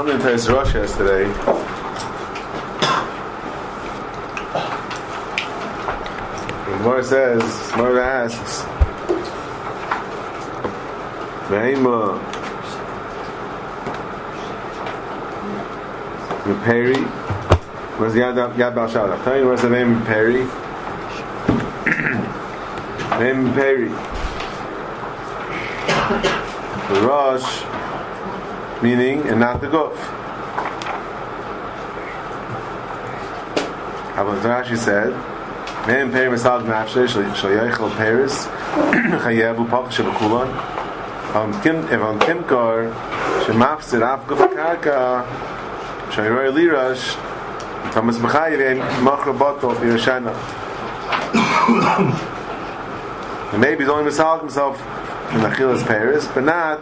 handling Tais Rosh yesterday. The Gemara says, Gemara asks, Behema Peri. Where's Yad Yad Bal? I'll tell what's the name Perry. name Perry. Rosh meaning and not the Guf. Abu Rashi said, "Me'em peri misal nafshe shel peris chayevu pach shebekulon." Um, kim evan kimkar shemafsir af guf karka shayroy lirash Thomas Mechayev machra botol b'Yershana. And maybe he's only misal himself from Achilas Paris, but not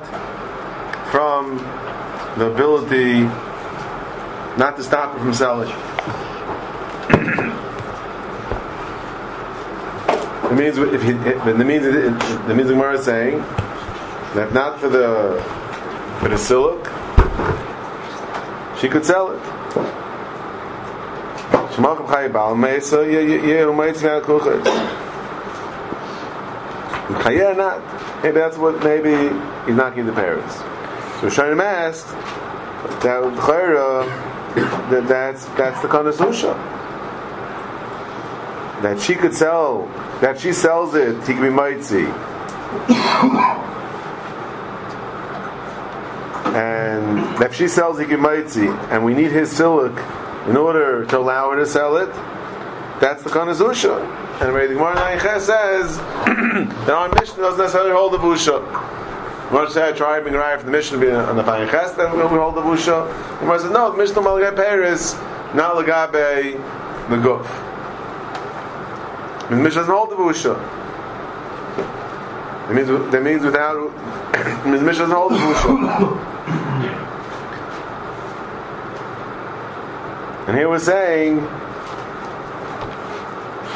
from the ability not to stop him from selling. it means if he, it, the means it, the means the Gemara is saying that if not for the for the silk, she could sell it. Maybe that's what maybe he's giving the parents. So Shainim asked that that that's that's the Kanasusha. That she could sell that she sells it, he can be mitzi. and if she sells he be mitzi, and we need his silk in order to allow her to sell it, that's the Kanazusha. And the Gemara says that our mission doesn't necessarily hold the Busha. Gemara said, try being right from the mission to be on the Nayiches, then we hold the Busha. Gemara said, no, the mission of Malagay Paris, not Lagabe the Guf. The mission doesn't hold the Busha. That means, that means without, the mission doesn't hold the Busha. And here we're saying,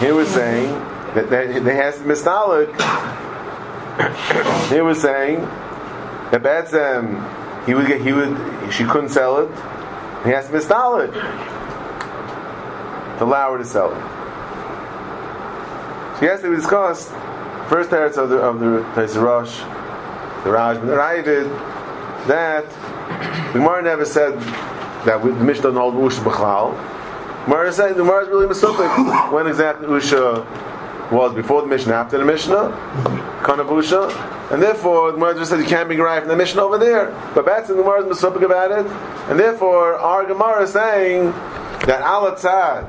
here we're saying that, that they has mistalik. here we're saying that that's um, he would get he would she couldn't sell it. He has to install it to allow her to sell it. So yesterday we discussed first parents of the of the Rosh, the Raj, the Ravid, that the Gemara never said that the Mishnah doesn't hold Usha B'chlal. Gemara said the Gemara is really misupik when exactly Usha was before the Mishnah, after the Mishnah, kind of Usha, and therefore the Gemara just said you can't be right from the mission over there. But that's the Gemara is about it, and therefore our Gemara is saying that Al Tzad,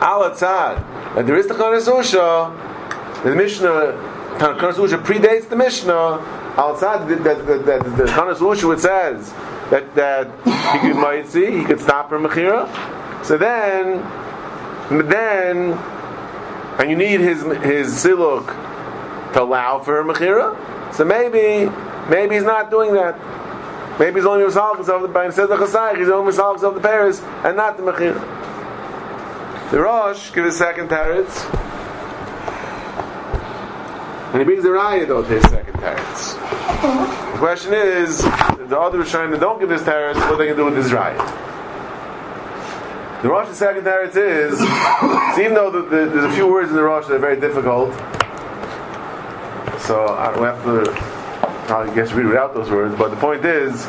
Al Tzad, that there is the Chanas Usha, the Mishnah, Chanas Usha predates the Mishnah. Al Tzad, that the Chanas Usha it says that that he could might see, he could stop her mechira. So then, then, and you need his his siluk to allow for mechira. So maybe maybe he's not doing that. Maybe he's only misalk himself by says the chasayich. He's only misalk himself the Paris and not the mechira. The Rosh give a second teretz. And he brings the raya though to his second teretz. The question is, the other Rishonim don't give this teretz, what they can do with this raya. The Rosh's second teretz is, even though the, the, there's a few words in the Rosh that are very difficult, so I don't have to, I guess read without those words, but the point is,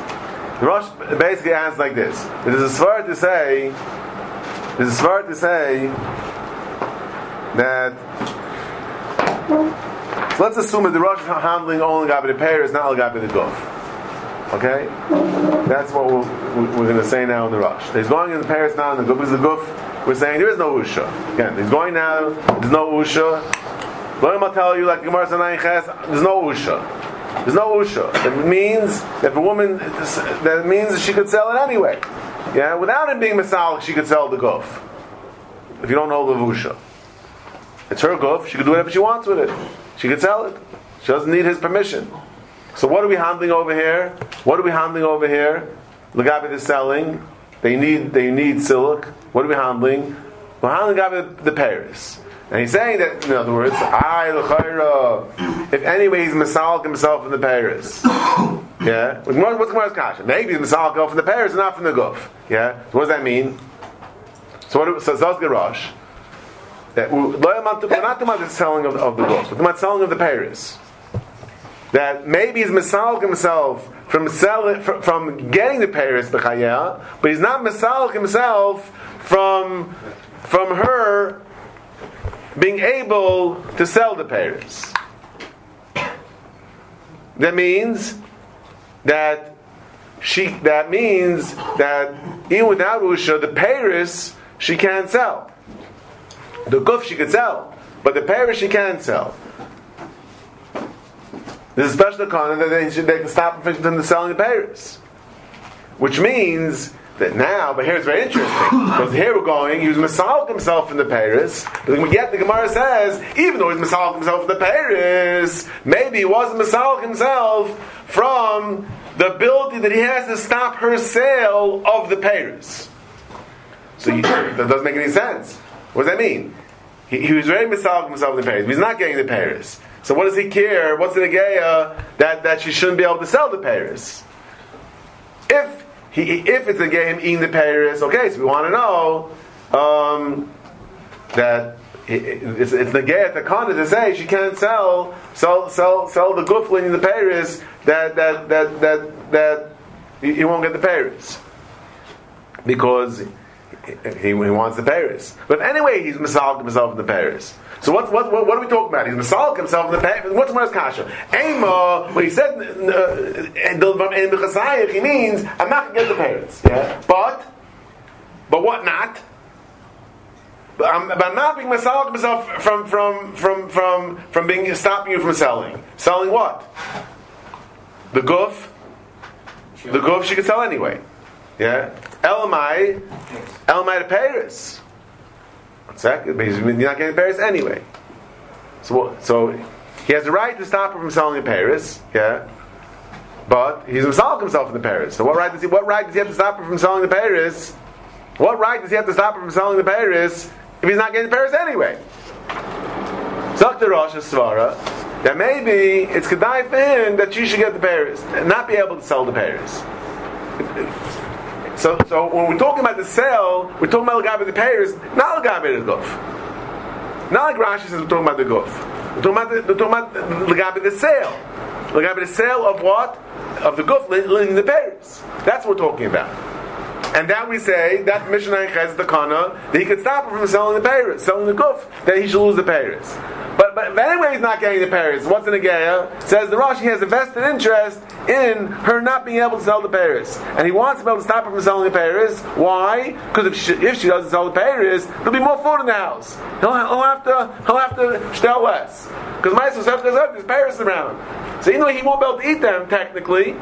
the Rosh basically answers like this. It is a svar to say, it is a svar to say that so let's assume that the Rosh is handling only Gabi the Pear is not Gabi the Guf. Okay? That's what we're, we're going to say now in the Rosh. He's going in the Paris now in the Guf. is the Guf, we're saying there is no Usha. Again, he's going now, there's no Usha. Let him tell you, like Gemara Ches, there's no Usha. There's no Usha. It means that a woman, that means she could sell it anyway. Yeah? Without him being Masalik, she could sell the Guf. If you don't know the Usha. It's her Guf, she could do whatever she wants with it. She could sell it. She doesn't need his permission. So what are we handling over here? What are we handling over here? Lagabi is selling. They need they need silk. What are we handling? We're handling Gabi the Paris. And he's saying that, in other words, I if anyway he's masalik himself in the Paris. Yeah? What's Gemara's kasha? Maybe he's Masal go from the Paris and not from the Guf. Yeah? So what does that mean? So what so Zaz Gerosh. That we're not talking about the selling of, of the Guf, but the selling of the Paris. That maybe he's Masal himself from selling, from, from getting the Paris b'chayah, but he's not Masal himself from from her being able to sell the Paris. That means that she that means that even without Usha, the Paris she can't sell. The guf she could sell, but the Paris she can't sell. There's a special con that they, they can stop them from selling the Paris. Which means that now, but here's very interesting because here we're going. He was masalik himself in the Paris, but we get the Gemara says even though he's masalik himself in the Paris, maybe he wasn't masalik himself from the ability that he has to stop her sale of the Paris. So you, that doesn't make any sense. What does that mean? He, he was very masalik himself in the Paris. He's not getting the Paris. So what does he care? What's the negaya that that she shouldn't be able to sell the Paris? If he, if it's a game eating the Paris, okay, so we want to know um, that it's, it's the gay at the corner to say she can't sell sell sell sell the guflin in the Paris that that that that that he won't get the Paris because he, he wants the Paris. But anyway, he's misalik himself in the Paris. So what, what, what, what, are we talking about? He's misalik himself in the Paris. What's Mars Kasha? Ema, when he said and uh, he means I'm not get the parents. Yeah? But, but what not? But I'm, but I'm not being misalik myself from, from, from, from, from being stopping you from selling. Selling what? The goof. The goof she could sell anyway. Yeah? Elamai, Elamai to Paris. Second, but you're not getting Paris anyway. So, so he has the right to stop her from selling in Paris, yeah. But he's himself himself in the Paris. So what right does he? What right does he have to stop her from selling the Paris? What right does he have to stop her from selling the Paris if he's not getting the Paris anyway? Zok the Rosh Svara that maybe it's kedai for him that she should get the Paris and not be able to sell the Paris. So, so when we're talking about the sale, we're talking about Lagabe the Paris, not Lagabe the Guf. Not like Rashi says we're talking about the Guf. We're talking about the, we're talking about the sale. Lagabe the sale of what? Of the Guf in the Paris. That's what we're talking about. And that we say, that Mishnah has the kana, that he could stop her from selling the Paris, selling the Guf, that he should lose the Paris. But, but anyway, he's not getting the Paris. What's in the Geya? Says the Rashi has a vested interest in her not being able to sell the Paris. And he wants to be able to stop her from selling the Paris. Why? Because if she, if she doesn't sell the Paris, there'll be more food in the house. He'll, he'll have to he'll have to sell less. Because my Meister says there's Paris around. So you know he won't be able to eat them technically,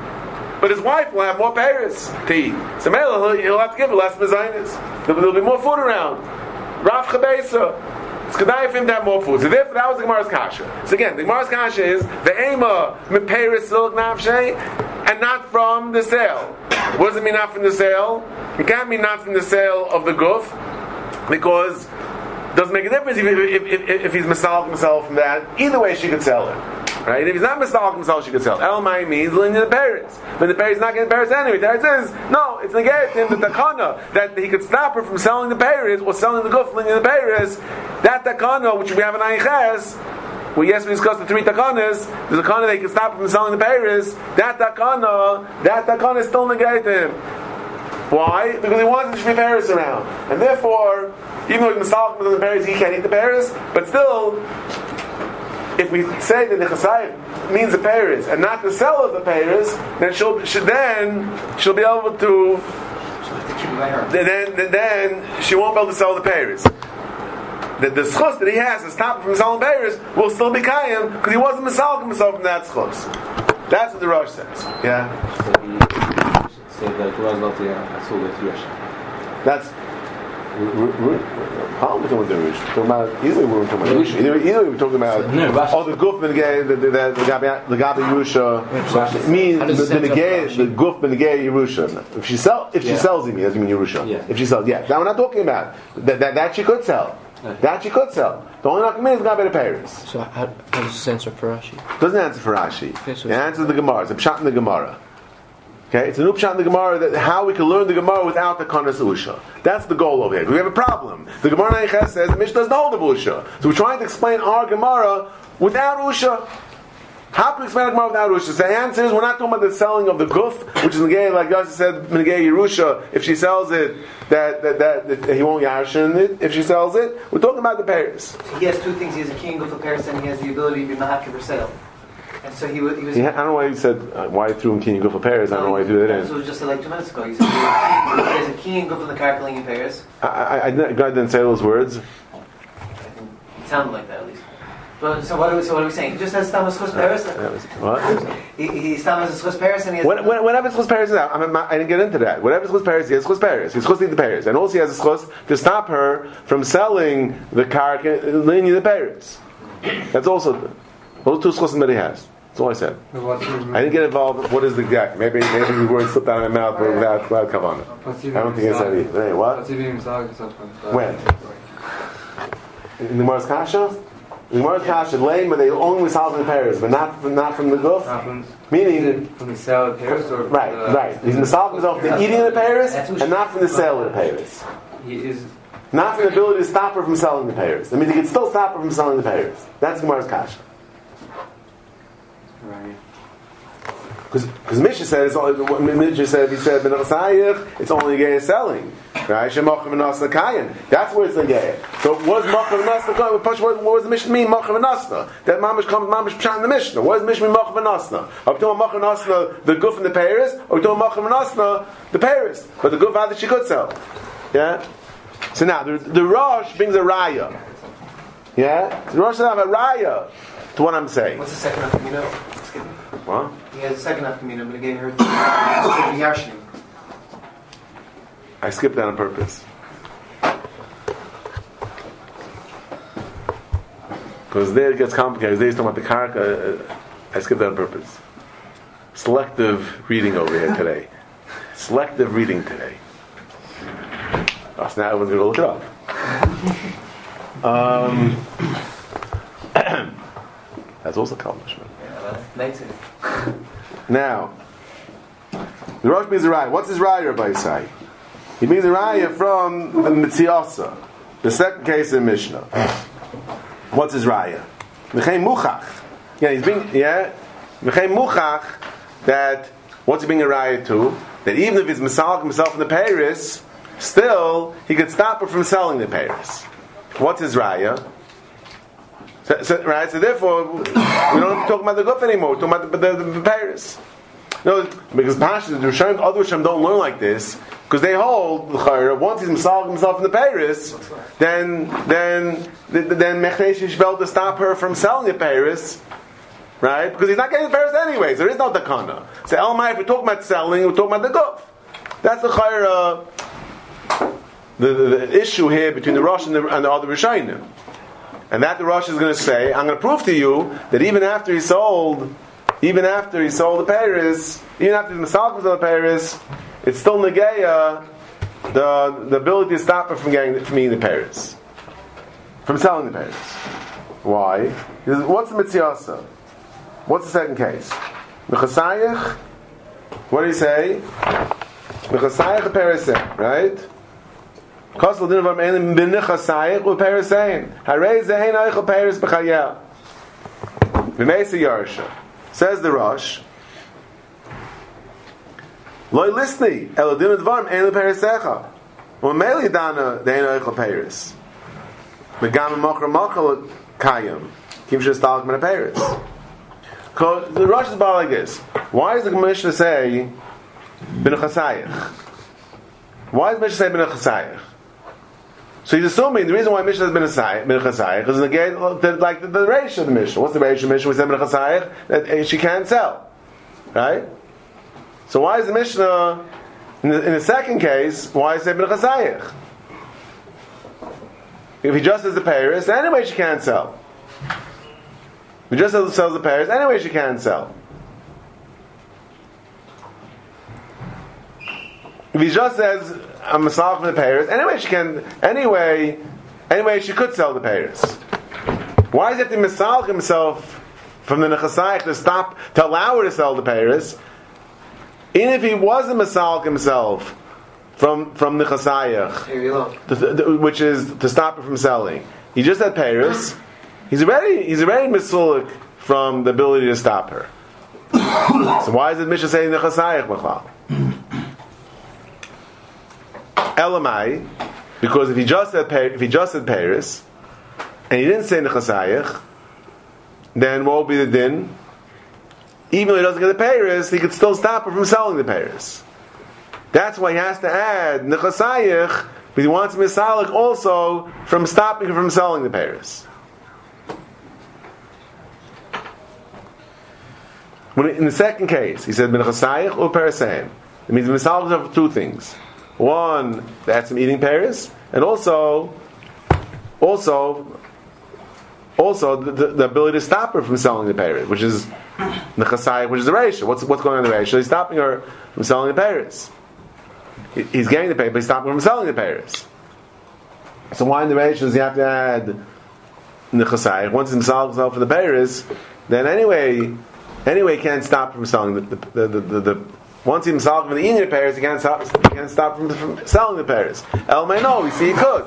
but his wife will have more Paris to eat. So he'll, he'll have to give her less mezainis. There'll, there'll be more food around. Rav Chabesa. It's kedai for him to have more food. So therefore, that was the Gemara's kasha. So again, the Gemara's kasha is the ema meperis silk nafshe, and not from the sale. What does it mean not from the sale? It can't mean not from the sale of the goof, because it doesn't make a difference if, if, if, if he's misalik himself from that. Either way, she could sell it. Right? If he's not mistalk himself, she could sell. Elmai means in the Paris. But the Paris is not getting Paris anyway. There it says, no, it's negated in the takana that he could stop her from selling the Paris or selling the gufling in the Paris. That takana, which we have in Ayiches, well, yes, we discussed the three takanas. A takana they can stop from selling the Paris. That takana, that takana is still negated. Why? Because he wants to be Paris around. And therefore, even though he's mistalk with the Paris, he can't eat the Paris, but still, if we say that the chasayim means the Paris and not the seller of the Paris, then she'll, she, then she'll be able to. Then, then, then she won't be able to sell the Paris. The, the schus that he has to stop from selling Paris will still be kayim because he wasn't misalking himself from that schus. That's what the Rosh says. Yeah. That's how are we talking about the Rish? Talking about either we were talking about Rish. Either, either we were talking about no, oh the Guf ben the the the Gabi Yerusha ah, means the the Negay the Guf ben Negay Yerusha. If she sell if she sells him, doesn't mean Yerusha. Yeah. If she sells, yeah. Now we're not talking about that. That, that she could sell. That she could sell. The only knock is Gabi the Paris. So how, how does this answer for Rashi? Doesn't answer for Rashi. Okay, so it answers the Gemara. It's a pshat in the Gemara. Okay, it's an upshot in the Gemara that how we can learn the Gemara without the Kanas Usha. That's the goal over here. We have a problem. The Gemara Neiches says the Mishnah doesn't hold the Usha. So we're trying to explain our Gemara without Usha. How can we explain the Gemara without Usha? So the answer is we're not talking about the selling of the guf, which is Negay, like Yossi said, Negay Yerusha, if she sells it, that, that, that, that he won't yarshin it, if she sells it. We're talking about the Paris. He has two things. He has a king of the Paris and he has the ability to be mahakir for sale. And so he was. He was Yeah, I don't know why he said uh, why he threw him King Guf for Paris. I don't know why he threw that in. was just like two minutes ago. He said he has a king of the car killing in Paris. I, I, I, God didn't say those words. It sounded like that at least. But so what are we, so what are we saying? He just has Stamas Chus Paris. That was- What? He, he Stamas Chus Paris and he has. When, when, whenever Paris is out, I'm, I'm, I didn't get into that. Whenever it's chus Paris, he has chus Paris. He's chus the Paris, and also he has a chus to stop her from selling the car linear the Paris. That's also those two that he has. That's all I said. I didn't get involved. What is the exact? Maybe maybe the words slipped out of my mouth, but without without kavanah. I don't think it's that either. Hey, what? When? In the Gemara's kasha. In the Gemara's kasha, lame, but they only solve the Paris, but not from, not from the guf. Meaning. from the sale of Paris or Right, the, right. He's misalving himself from the eating of the Paris and not from the sale of the Paris. He is Not from the ability to stop her from selling the Paris. I mean, he can still stop her from selling the Paris. That's Gemara's kasha. Right. Because Misha said, it's only, what Misha said, he said, "Ben Asayich, it's only gay selling. Right? Shemachim and Nasna Kayan. That's where it's the gay. So what does Machim and Nasna? What, what, does the Mishnah mean, Machim and Nasna? That Mamish comes, Mamish Pshat in the Mishnah. What does Mishnah mean, Machim and Nasna? Talking Machim and Nasna, the goof and the Paris? Or are we talking Machim and Nasna, the Paris? But the goof that she could sell. Yeah? So now, the, the Rosh brings a Raya. Yeah? The Rosh doesn't have a Raya to what I'm saying. What's the second of Camino? Excuse me. What? He has a second of Camino, but again, her Yarshinim. I skipped that on purpose. Because there it gets complicated. There he's talking about the karka. uh, I skipped that on purpose. Selective reading over here today. Selective reading today. Oh, so now everyone's going to look it up. Um, that's also accomplishment. Now, the Rosh means a raya. What's his raya, Rabbi say? He means a raya from the Mitziasa, the second case in Mishnah. What's his raya? Mechem Muchach. Yeah, he's being, yeah, Mechem Muchach, that, what's he being a raya to? That even if he's Masalik himself in the Paris, still, he could stop her from selling the Paris. What's his raya? So, so, right, so therefore, we don't talk about the goof anymore. We're talking about the, the, the, Paris. No, because Pasha, the Rishonim, other Rishonim don't learn like this because they hold the l'chayra, once he's misalg himself in the Paris, then then then Mechnesh Yishbel to stop her from selling the Paris, right? Because he's not getting the Paris anyways. There is no takana. So Elmai, if we're talking about selling, we're talking about the goof. That's the chayra. The, the, the issue here between the Rosh and the, and the other Rishonim. And that the Rosh is going to say, I'm going to prove to you that even after he sold, even after he sold the Paris, even after the Masal was on the Paris, it's still Negeya, the, the ability to stop her from getting from eating the Paris. From selling the Paris. Why? What's the Mitziasa? What's the second case? Mechasayach? What do you say? Mechasayach the Paris, right? Kosel din vom einem bin ich asayich u Paris sein. Harei zein euch u Paris b'chayel. V'meisi Yarsha. Says the Rosh, Loi listni, el din dvarm ein Paris echa. U meli dana dein euch u Paris. Megam machar machal kayim. Kim shir stalak min a Paris. Ko- The Rosh is about like this. Why does the Mishnah say bin chasayich? Why does the Mishnah say bin chasayich? So he's assuming the reason why Mishnah has been a sayich, been is again like the, the ratio of the Mishnah. What's the ratio of the Mishnah? We said a that she can't sell, right? So why is the Mishnah in the, in the second case? Why is it a? If he just has the Paris, anyway she can't sell. If he just sells the Paris, anyway she can't sell. If he just says a masal from the payers. anyway she can. Anyway, anyway she could sell the payers. Why is it the masal himself from the nechasayich to stop to allow her to sell the payers? even if he was a Masalik himself from from the Chasayach, Here you go. the- the- which is to stop her from selling. He just had Paris. He's already he's already misulik from the ability to stop her. so why is it Mishnah saying the chasayich machlal? Elamai, because if he just said if he just said Paris and he didn't say the chasayich, then what will be the din? Even though he doesn't get the Paris, he could still stop her from selling the Paris. That's why he has to add nechasayich, but he wants misalik also from stopping her from selling the Paris. When in the second case, he said nechasayich or parasayim. It means misalik is for two things. One, that's him eating Paris, and also, also, also the, the, the ability to stop her from selling the Paris, which is nechasayich, which is the ratio. What's what's going on in the ratio? He's stopping her from selling the. He- He's getting the paper, he's stopping her from selling the Paris. So why in the ratio does he have to add the nechasayich? Once he's selling himself for the Paris, then anyway, anyway, he can't stop from selling the the the, the, the once he's himself from the eating the Paris, he can't stop, he can't stop from, from selling the pears. El may know, we see he could.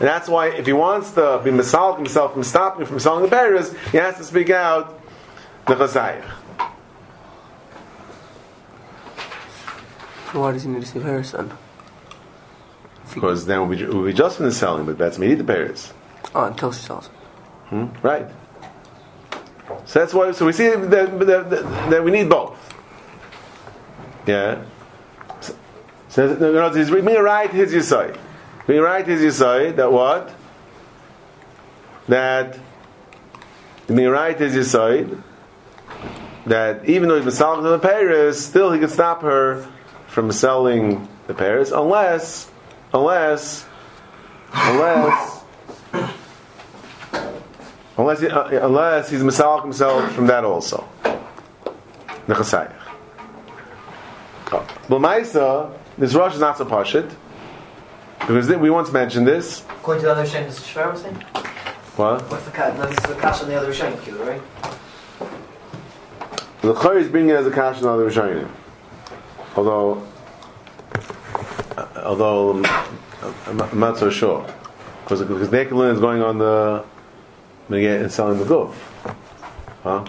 And that's why if he wants to be misalik himself from stopping from selling the pears, he has to speak out the chasayich. So why does he need to say pears then? Because then we'll be, we'll be just from the selling, but that's me eat the pears. Oh, until she sells. Hmm? Right. So that's why. So we see that, that, that, that we need both. Yeah. So, so no, no, he's being right. His yisai. Being right. His yisai. That what? That being right. His yisai. That even though he's been selling the Paris, still he can stop her from selling the Paris, unless, unless, unless. Unless, he, uh, unless he's misalik himself from that also. Nechasayach. But Maisa, this rush is not so pashit. Because we once mentioned this. According to the other Rishonim, this is Shver was saying? What? What's the cut? No, this is the kash on the other Rishonim, Kilo, right? The Chari is bringing it as a kash on the other Rishonim. Although, uh, although um, I'm, not- I'm not so sure. Because, because Nekalin is going on the, and selling the goof. Huh?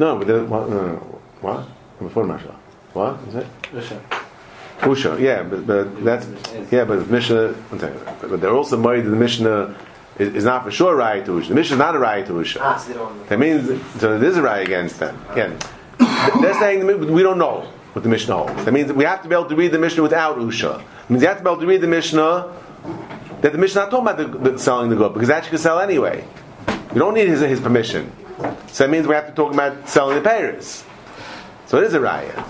No, but then, what? No, no, no. What? Before Masha. What is it? Usha, yeah, but, but that's yeah, but the Mishnah. But, they're also worried that the Mishnah is, is not for sure right to Usha. The Mishnah is not a right to Usha. Ah, so they don't. That means so there is a right against them. Again, they're saying we don't know what the Mishnah holds. That means we have to be able to read the Mishnah without Usha. It means you have to be able to read the Mishnah that the Mishnah not talking about the, the selling the good because that you can sell anyway. You don't need his, his permission. So that means we have to talk about selling the Paris. So it is a raya.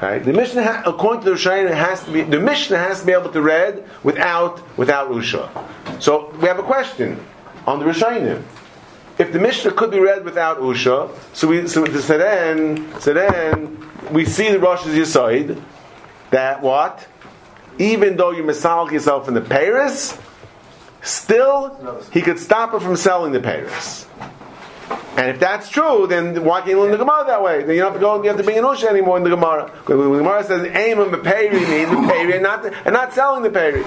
Right? The Mishnah, ha- according to the Rishonim, has to be the Mishnah has to be able to read without without Usha. So we have a question on the Rishonim. If the Mishnah could be read without Usha, so we so, then so then we see the Rosh Yisod that what even though you misalik yourself in the Paris, still he could stop her from selling the Paris. And if that's true, then why can't you learn the Gemara that way? Then you don't have to go. You have to bring an usha anymore in the Gemara. When the Gemara says aim on the peri means the peri and not and not selling the peri.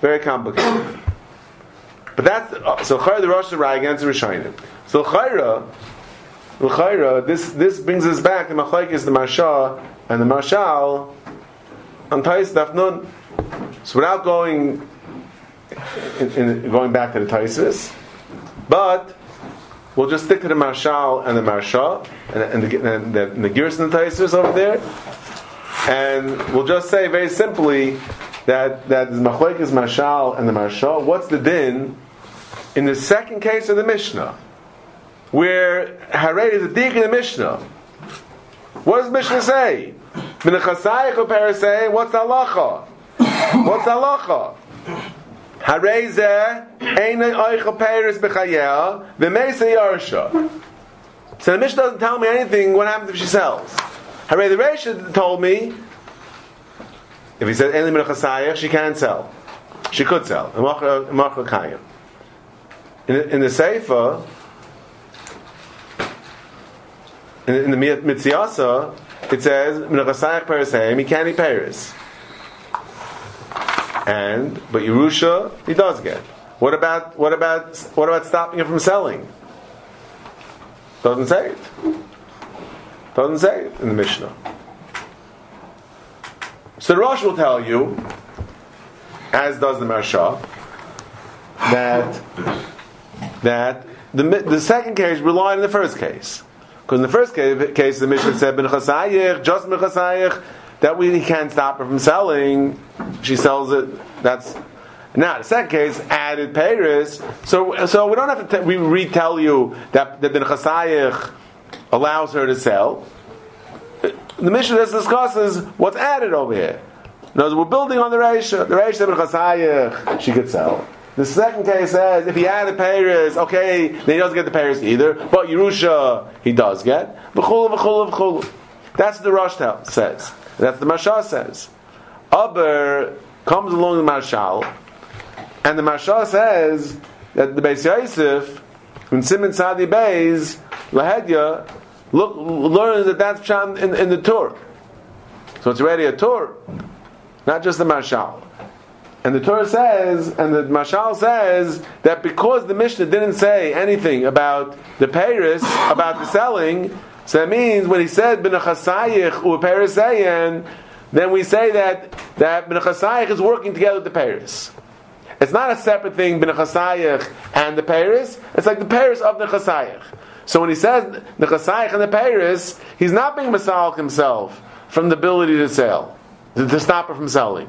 Very complicated. But that's so. Chayra the Rosh Hashanah against the Rishonim. So Chayra, Chayra, this this brings us back. The Machlaik is the Marsha and the Marshal on Dafnun. So without going in, in, going back to the Taisis, but We'll just stick to the Marshal and the Marsha and, and the, and the, and the Gears and the Taisus over there. And we'll just say very simply that, that the Machlaik is Marshal and the Marsha. What's the din in the second case of the Mishnah? Where Harei is a dig in the Mishnah. What does the Mishnah say? Parasay, what's the halacha? What's the halacha? Hareze einay oichel peiris b'chayel v'meisa yarsha. So the Mishnah doesn't tell me anything. What happens if she sells? Harei the Reisha told me if he says einay minachasayich, she can sell. She could sell. In, in the Sefer, in, the Mitziasa, it says Menachasayach Perisayim, he can't eat Paris. And but Yerusha he does get. What about what about what about stopping him from selling? Doesn't say it. Doesn't say it in the Mishnah. So the Rosh will tell you, as does the Marsha, that that the the second case relied on the first case. Because in the first case, case the Mishnah said just that we can't stop her from selling. She sells it. That's now the second case added Paris. So so we don't have to t- we retell you that that the chasayich allows her to sell. The Mishnah just discusses what's added over here. Words, we're building on the Reisha. The Reisha ben chasayich she could sell. The second case says if he added Paris, okay, then he doesn't get the Paris either. But Yerusha he does get. V'chulu v'chulu v'chulu. That's what the Rosh tell- That's the Mashal says. Aber comes along the Mashal, and the Mashal says that the Beis Yosef, when Simon Sadi Beis, Lahedya, look, learns that that's Pshat in, in the Torah. So it's already a Torah, not just the Mashal. And the Torah says, and the Mashal says, that because the Mishnah didn't say anything about the Paris, about the selling, so that means when he said, B'nachasayich u'perisayin, then we say that, that B'nachasayich is working together with the Paris. It's not a separate thing, B'nachasayich and the Paris, it's like the Paris of the Chasayich. So when he says the Chasayich and the Paris, he's not being Masalik himself from the ability to sell, to, to stop her from selling.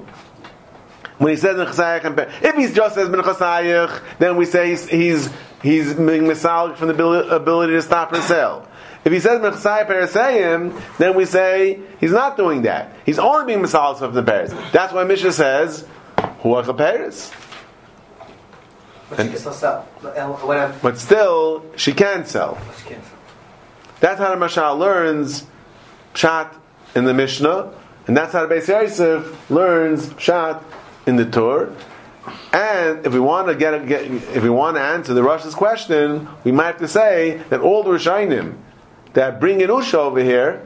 When he says in chasayich and pe- if he's just says ben chasayich, then we say he's he's, he's being misalik from the ability to stop and sell. If he says ben chasayich perisayim, then we say he's not doing that. He's only being misalik from the paris. That's why Mishnah says huach paris. But she can still sell. But, uh. But still, she can sell. She can. That's how the Mashal learns Pshat in the Mishnah, and that's how the Beis Yosef learns Pshat in the Torah. And if we want to get, get if we want to answer the Rosh's question, we might have to say that all the Rishonim that bring in Usha over here,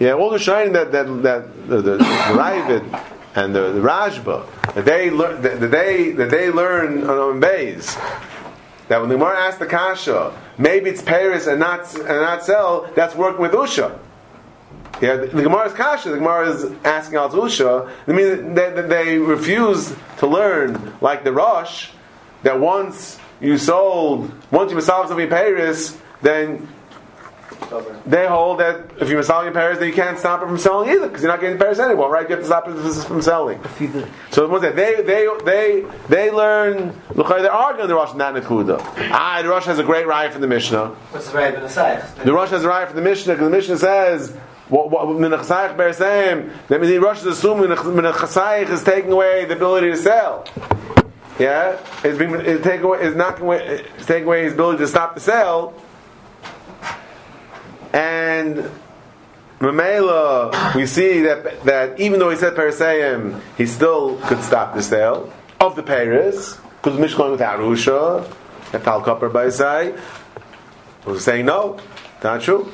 yeah, all the Rishonim that that that the, the, the Ravid and the, the Rajba that they learn that that they that they learn on Beis that when the Gemara asks the Kasha, maybe it's Paris and not and not sell, that's working with Usha. Yeah, the, the is Kasha, the Gemara is asking out Usha. I mean, they, they, refuse to learn like the Rosh that once you sold, once you massage something in Paris, then they hold that if you massage in Paris, then you can't stop it from selling either because you're not getting Paris anymore, right? You have to stop it from selling. So what's that? They they they they learn. Look, they're arguing the Rosh not Nakuda. Ah, the Rosh has a great riot from the Mishnah. What's the right of the The Rosh has a riot from the Mishnah because the Mishnah says. What, what, Menachasayich Beresayim, that means the Rosh is assuming Menachasayich is taking away the ability to sell. Yeah, it's being it's taking away, it's not away, it's taking away his ability to stop the sale. And Mamela, we see that that even though he said Parasayim, he still could stop the sale of the Paris because Mishnah going with Arusha, Kapar by say was saying no, not true.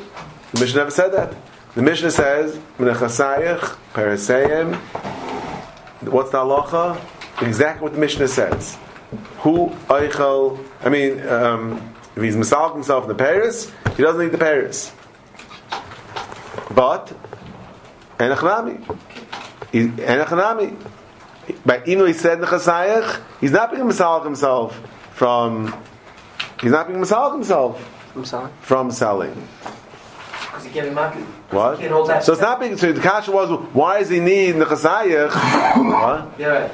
The Mishnah never said that. The Mishnah says Menachasayich Parasayim. What's the halacha? Exactly what the Mishnah says. Who Eichel? I mean, um, if he's misalik himself in the Paris, he doesn't need the Paris. But Enachnami, Enachnami. But even though he said Nechasayich, he's not being misalik himself from. He's not being misalik himself I'm sorry. from selling. Because he can't be. What? He can't hold that. So it's not being. So the kasha was, why does he need Nechasayich? what? Yeah, right.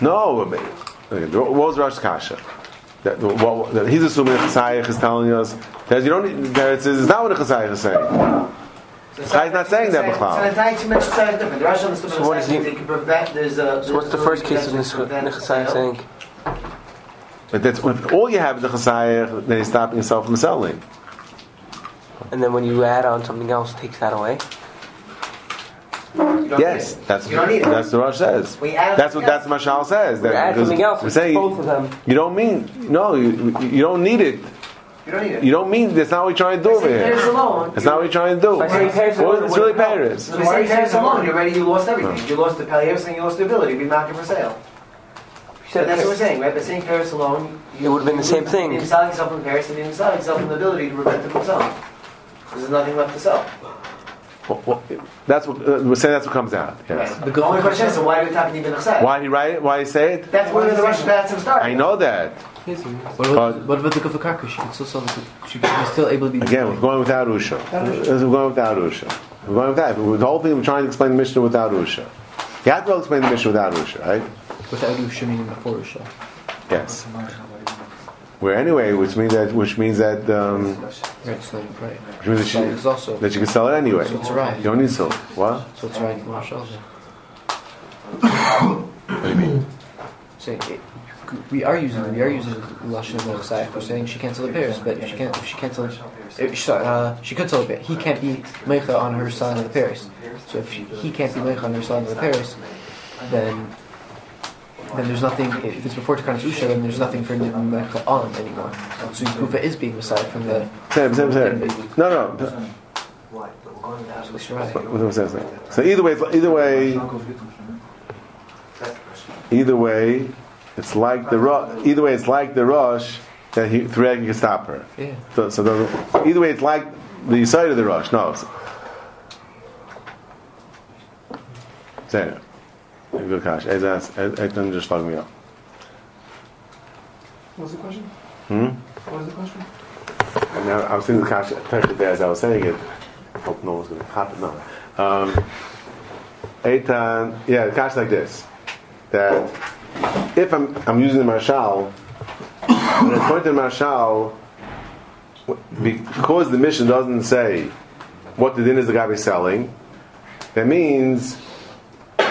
No, what was Rosh Kasha? That, what, that he's assuming Chasayich is telling us that you don't need, that it's, it's not what the Chasayich is saying. Chay's not saying that, B'chal. So it's not two minutes. The Rosh understood So what is he- They can. There's a. So what's the first case of Nechasai saying? But that's if all you have is the Chasayich, then he's stopping himself from selling. And then when you add on something else, takes that away. You don't Yes, need that's you don't need it. that's what Rosh says. We add That's what that's something Mashal says. We That add something else. We're saying both of them. you don't mean no, you, you don't need it. You don't need it. You don't mean that's not what you're trying to do over Saying Paris here. alone. That's not what you're trying to do. By saying Paris Well, alone, it's really wouldn't. Paris. So you're saying Paris alone, you're ready, you lost everything. You lost the Peleus and you lost the ability to be market for sale. She So that's what we're saying, right? By saying Paris alone, you, It would've been the same thing. You sell yourself from Paris and you sell yourself from the ability to prevent it from selling. There's nothing left to sell. Well, well, that's what uh, we're saying. That's what comes out. Yes. Right. The only question is, so why do we talk even upset? Why he write it? Why he say it? That's where the Russian Batsim started. I know that. What about, what about the Gufa Karka? She could still sell she could still able to be. Again, we're going without Usha. We're going without Usha. We're going without. The whole thing we're trying to explain the Mishnah without Usha. You have to to explain the Mishnah without Usha, right? Without Usha meaning before Usha. Yes. Where anyway, which means that which means that um, Right, so, right. which means that, she, that you can sell it anyway. So it's right. You don't need silk. What? So it's right. What do you mean? Saying it, we are using we are using lashon of Mosaic. We're saying she can't sell the pairs, but if she can't if she can't sell if, sorry, uh, she could sell the pairs. He can't be meicha on her selling of the pairs. So if she, he can't be meicha on her selling of the pairs, then then there's nothing. If it's before Takanas Usha, then there's nothing for him to on anymore. So his kufa is being aside from the. Same, same, same. No, no. So. What was I? So either way, either way, either way, it's like the rush. Either way, it's like the rush that he thread can stop her. Yeah. So, so the, either way, it's like the side of the rush. No. it's- Say it. Good cash. Eitan just fucked me up. What was the question? Hmm? What was the question? And now I was thinking the cash there as I was saying it. I Hope no one's going to happen. No. Um, Eitan, yeah, the cash like this. That if I'm I'm using the marshal, when I point to the marshal, because the mission doesn't say what the din is the guy be selling, that means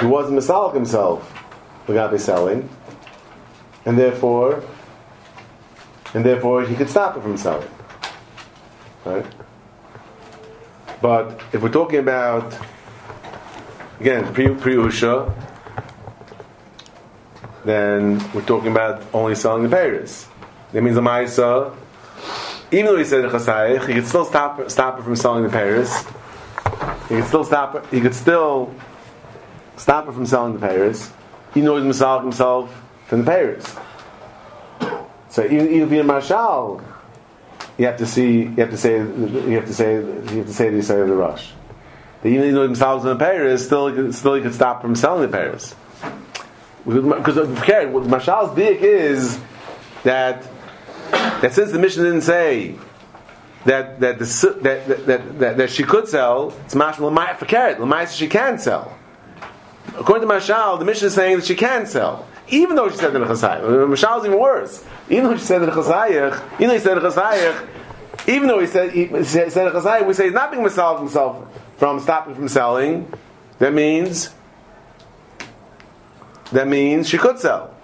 he wasn't misalik himself, be selling, and therefore, and therefore he could stop it from selling. Right? But if we're talking about again pre pre usha, then we're talking about only selling the payers. That means the ma'isa, even though he said chasayich, he could still stop stop it from selling the payers. He could still stop. He could still stop it from selling the. Even though he's misalik himself from the payers. So even, even if you're you have to see, you have to say, you have to say, you have to say the Yisrael of the rush. That even though themselves in the Paris, still, still he could stop from selling the Paris. Because okay, what Mashal's dik is that that since the mission didn't say that that the that that, that, that, she could sell, it's mashal l'mayit for carrot. She can sell. According to Mashal, the mission is saying that she can sell, even though she said in the chazayich. Mashal is even worse. Even though she said in the chazayich, even though he said in the chazayich, even though he said he said chazayich, we say he's not being misal himself from stopping from selling. That means that means she could sell.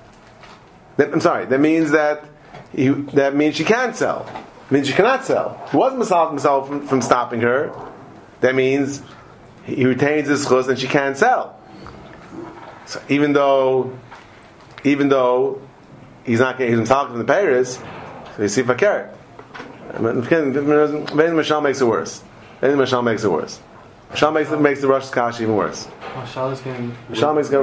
That, I'm sorry. That means that he, that means she can't sell. It means she cannot sell. He wasn't misal himself from, from stopping her. That means he retains his chus and she can't sell. So even though, even though he's not getting himself from the Paris, so you see if I care. Then Mashal makes it worse. Then Mashal makes it worse. Mashal makes it makes the Rosh Kash even worse. Mashal is getting. Mashal makes it. You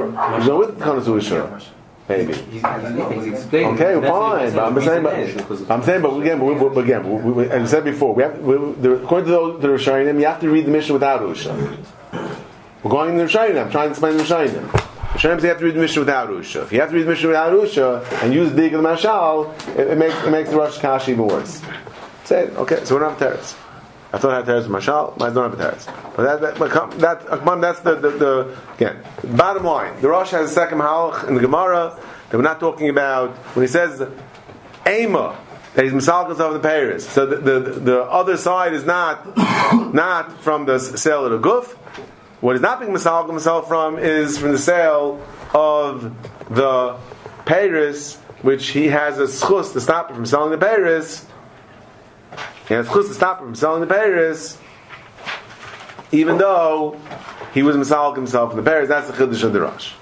know, with Konas Ushur, maybe. He's, he's, he's. Okay, fine. But I'm saying, but I'm saying, but again, but, but again, we, we, I said before, we have, we, the, according to the Rishonim, you have to read the mission without Usha. We're going in the Rishonim. I'm trying to explain the Rishonim. Say you have to read the mission without Usha. If you have to read the mission without Usha and use the dig the Mashal, it, it makes it makes the Rosh Kash even worse. Say it. Okay, so we don't have teretz. I thought I had teretz Mashal, but I don't have a teretz. But that, that, that, that's the, the, the again. Bottom line, the Rosh has a second halach in the Gemara that we're not talking about when he says Ema. That he's misalkas of the Paris. So the, the, the other side is not not from the sale of the guf. What he's not being misalka himself from is from the sale of the Paris, which he has a schus to stop him from selling the Paris. He has schus to stop him from selling the Paris, even though he was misalka himself from the Paris. That's the chiddush of the Rosh.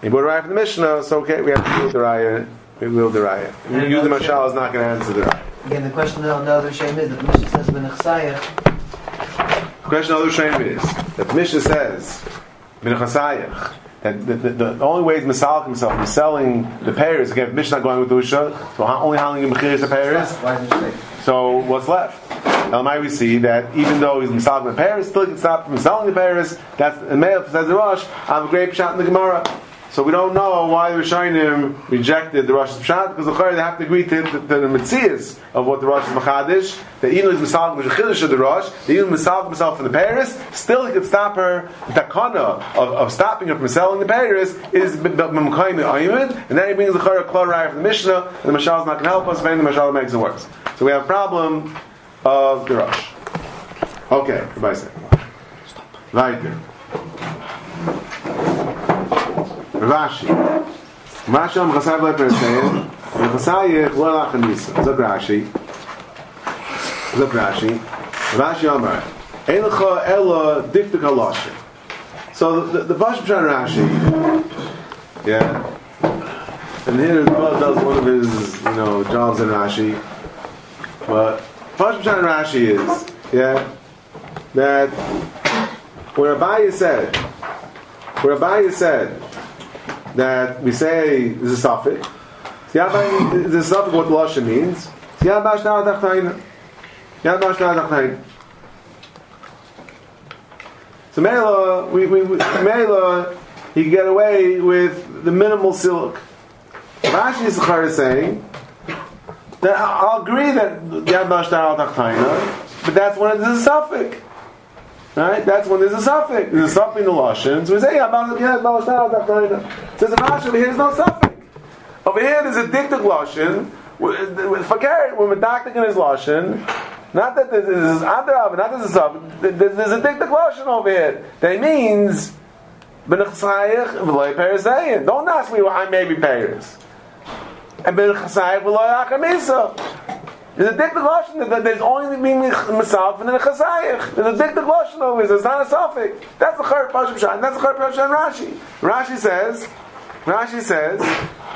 He brought a from the Mishnah, so okay, we have to deal with the raya. We will the raya. The mashal is not going to answer the raya. Again, the question on the other shame is that the Mishnah says question of the shame is that the Mishnah says, "Bin chasayach," that the, the, the only way he's misalik himself is selling the pears. Again, Mishnah not going with the Usha, so how- only handling the mechiris of pears. Why So what's left? Elamai we see that even though he's misalik the pears, still he can stop from selling the pears. That's the male says the Rosh. I have a great shot in the Gemara. So we don't know why the Rishonim rejected the Rosh's Pshat, because the Chayr they have to agree to, to, to the Metzias of what the Rosh is Machadish, that even he's Misalik the Chiddush of the Rosh, that even Misalik himself from the Paris, still he could stop her, the takana of, of stopping her from selling the Paris is B'mkayim Ayimid, and then he brings the Chayr Klor Raya from the Mishnah, and the Mashal is not going to help us, and the Mashal makes it worse. So we have a problem of the Rosh. Okay, goodbye, say. Weiter. Rashi. Rashi am Chasav le Persein. The Chasayich lo la Chanisa. Zok Rashi. Zok Rashi. Amar. Ein lecha ela diktik haloshe. So the, the, the Bash Rashi, yeah, and here Rav does one of his, you know, jobs in Rashi, but Bash Pshan Rashi is, yeah, that where Abaye said, where Abaye said that we say is a suffix. Is a suffix what Lasha means? So Mela, we, we, Mela, he can get away with the minimal silk. Rashi is saying that I'll agree that Yad Mashtar al but that's when it's a suffix. Right? That's when there's a suffix. There's a suffix in the Lashon. So we say, al Says here there's no suffix. Over here there's a dictic Lashon. Forget we're medactic in his Lashon. Not that this is Adrab, not that this is up. There's, a dictic Lashon over here. That means, B'nechsayich v'loy perisayin. Don't ask me why I may be Paris. And B'nechsayich v'loy achamisa. There's a dictic Lashon that there's only being Misaf and then a Chazayich. There's a dictic Lashon here. It's not a suffix. That's the Chayr Pashim Shah. That's the Chayr Pashim Rashi. Rashi says, Rashi says,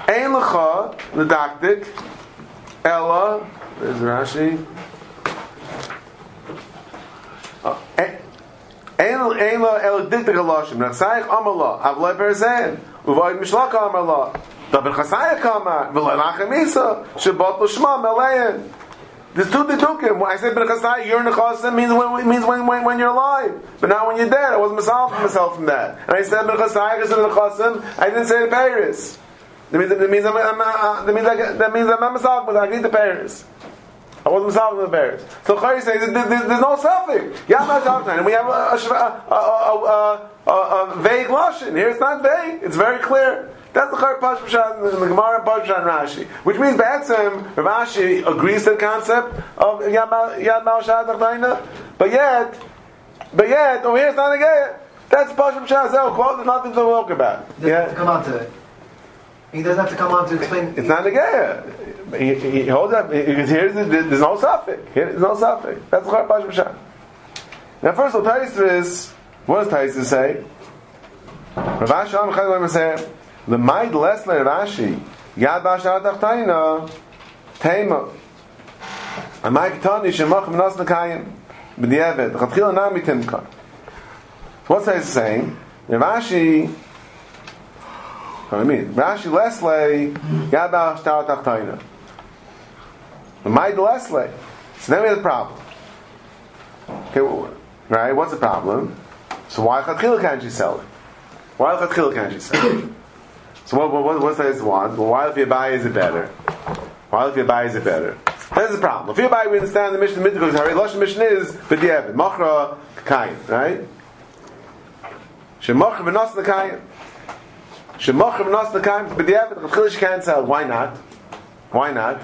Ein lecha l'daktik ella. There's Rashi. Uh, ein ein la el diktik halashim. Nachsayich amala. Avloi perzen. Uvoid mishlaka amala. Daber chasayich amar. V'lo nachemisa. Shabbat l'shma meleyen. There's two didukim. When I say ben chasayich, you're nechasim means when means when, when when you're alive, but not when you're dead. I wasn't myself myself from that. And I said ben chasayich is nechasim. I didn't say the Paris. That means that means I'm, I'm uh, that means I, that means I'm not myself, but I agree the Paris. I wasn't solving the bears. So Chari says there's, there's, no suffix. Yamad and we have a, a, a, a, a, vague lashon. Here it's not vague. It's very clear. That's the Chari Pashpashan, the Gemara Pashpashan Rashi. Which means Batsim, Rashi agrees to the concept of Yad Mal Shad but yet, but yet, over here it's not a gay. That's Pashpashan Zel quote, there's nothing to talk about. Yeah? Come on to it. He doesn't have to come on to explain. It's not a gaya. He, he holds up. Because here's the, there's no suffix. There's no suffix. That's the Pash B'Shan. Now, first of all, Taisvis, what does Taisvis say? Rav Ashi Am Chayim say, the Maid Lesler Rashi, Yad Bashar Tachtayna, Tema. Amay Ketani Shemach Menas Nekayim, B'diavad, Chatchila Nami Timka. What's Taisvis saying? Rav Ashi, what I mean, Rashi Leslie, Yabal Shtar Tachtaina. Maid Leslie. So then we have a problem. Okay, right? What's the problem? So why Chatchila can't you sell it? Why Chatchila can't you sell it? So what, what, what's that want? Well, why if you buy is it better? Why if you buy is it better? That's the problem. If you buy, we understand the mission. The Midrash, Harry Lush mission is b'diavad machra kain, right? Shemachra v'nas the kain. Shemachim nas the kaim b'diavad chilish can't sell. Why not? Why not?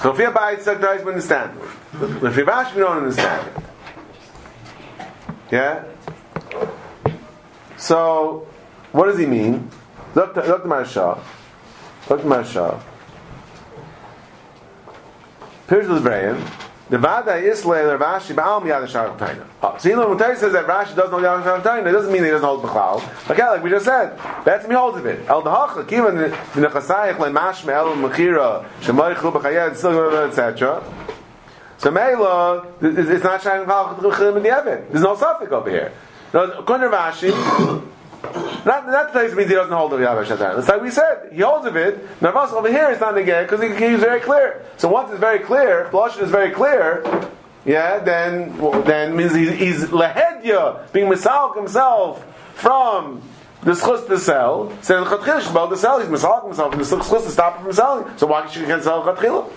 So if you buy it, Sakdais, we understand. If you bash, we don't understand. Yeah. So, what does he mean? Dr. Dr. Marshall. Dr. Marshall. Pirush Levrayim. the vada isle Rashi ba'al miyad shar taina. Oh, know when Torah says that Rashi doesn't hold yad shar taina, it doesn't mean he doesn't hold. Like, yeah, like we just said, that's me holds of it. El dahach even the nechasayich le mashme el mechira shemoichu b'chayed still etc. So Mela, it's not shining Chacham in the Evan. There's no suffix over here. No, according to not not that means he doesn't hold of Yavash Shatan. It's like we said, he holds of it. Navas over here is not again because he, he's very clear. So once it's very clear, Blushing is very clear. Yeah, then well, then means he's, he's lehedya being misalik himself from the schus to sell. So in Chatchil about to sell, he's misalik himself and the schus to stop him from selling. So why should he can sell Chatchil?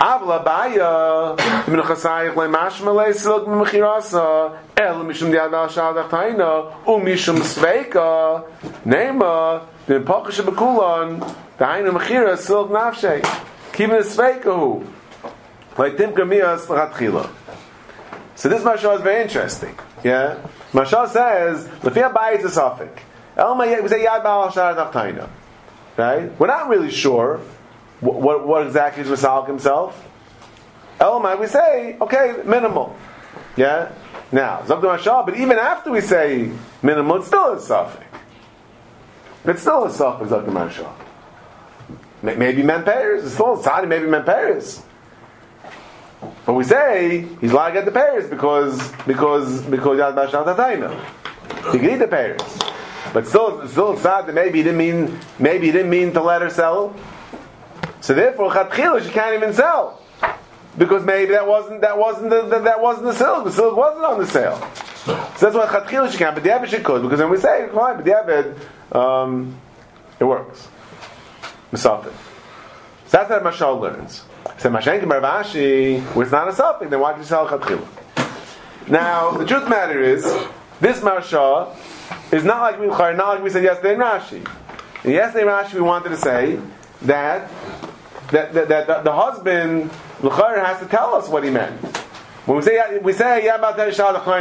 Avla baya. Min chasayich le mashma le silk min mechirasa. El mishum diad al shadach taina. U mishum sveika. Nema the pakish bekulon the hainu mechira silk nafshe kivin the sveika hu? Like tim kamiyas latchila so this mashal is very interesting yeah? Mashal says lefia bayit is a suffix el ma we say yad ba'al shadach taina. Right? We're not really sure what, what, exactly is Masalik himself? Oh, Elamai, we say, okay, minimal. Yeah? Now, Zabdu Mashal, but even after we say minimal, it's still a suffix. It's still a suffix, Zabdu Mashal. May- Maybe men pairs, it's still a tzadi, maybe men pairs. But we say he's allowed at the pairs because because because Yad Bashal Tatayna. He eat the pairs. But still still sad that maybe he didn't mean maybe he didn't mean to let her sell. So therefore, chatchila she can't even sell because maybe that wasn't that wasn't the, that, that wasn't the silk. The silk wasn't on the sale. So that's why chatchila she can't. But the she could because when we say fine, but the um, it works. Misafik. So that's how Mashal learns. So Mashenki Marvashi, it's not a suffix, then why did you sell chatchila? Now the truth the matter is this Marsha is not like we not like we said yesterday in Rashi. In yesterday in Rashi we wanted to say that that, that, that the, the husband L'chayr has to tell us what he meant. When we say we say yeah about that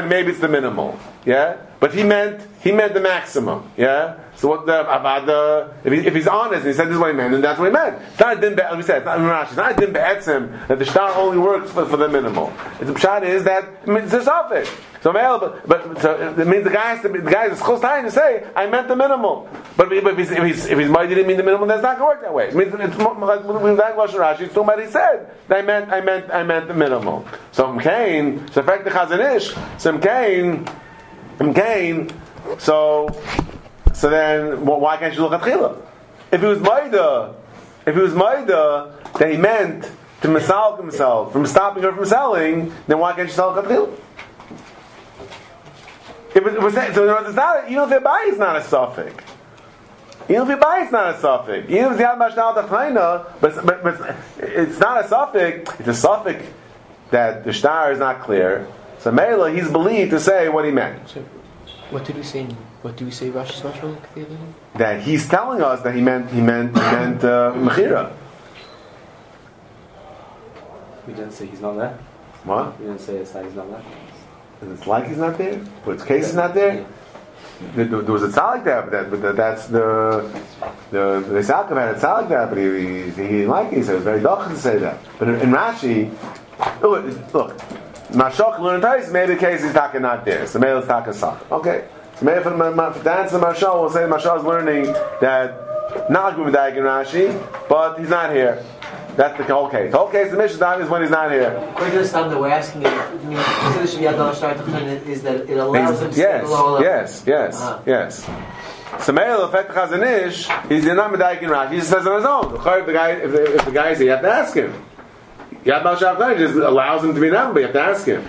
maybe it's the minimal, yeah. But he meant he meant the maximum, yeah. So what the the if, he, if he's honest and he said this is what he meant, then that's what he meant. It's not a din be- we said it's not Rashi. It's not a din be'etzim that the star only works for, for the minimal. The pshat is that it's a suffix. So male, but, but so it means the guy has to be, the guy is time to say I meant the minimal. But, but if he's if he's if he's mighty didn't mean the minimal, that's not going to work that way. It means it's like with that Lashon Rashi. It's he said I meant I meant I meant the minimal. So Mkain, so in fact the Chazanish, so Mkain, Mkain, so so then wh- why can't you look at Chila? If it was Maida, if it was Maida then he meant to misal himself from stopping her from selling, then why can't you sell Chila? If it was so, other words, it's not even if you buy, it's not a suffix. Even if you buy, it's not a suffix. Even if it's yad mashnal dachnaina, but, but, but it's not a suffix. It's a suffix that the star is not clear. So Mela, he's believed to say what he meant. So, what did we say? in- What did we say? Rashi's Mashal? That he's telling us that he meant he meant he meant uh, mechira. We didn't say he's not there. What? We didn't say it's that he's not there. And It's like he's not there, but his case is not there. There, there was a tzalik there, but, that, but that, that's the the the Isaac had a tzalik there, but he, he, he didn't like it. He said it's very dark to say that. But in, in Rashi, look, look Mashok learned Tais, maybe the case is taka not there. So maybe it's taka sak. Okay. So maybe for, the- for the answer Mashal, we'll say Mashal is learning that not like with Rashi, but he's not here. That's the whole case. The whole case, the Mishnah is when he's not here. According to the standard that we're asking, it, I mean, consider should be Adon Shtar Tachan is that it allows them to Yes, the yes, yes, Ah. yes. So Meir Lefet Chazanish, he's not medayik in Rashi. He just says on his own. If the guy, if the, if the guy is here, you have to ask him. Yad Bal just allows him to be number, but you have to ask him.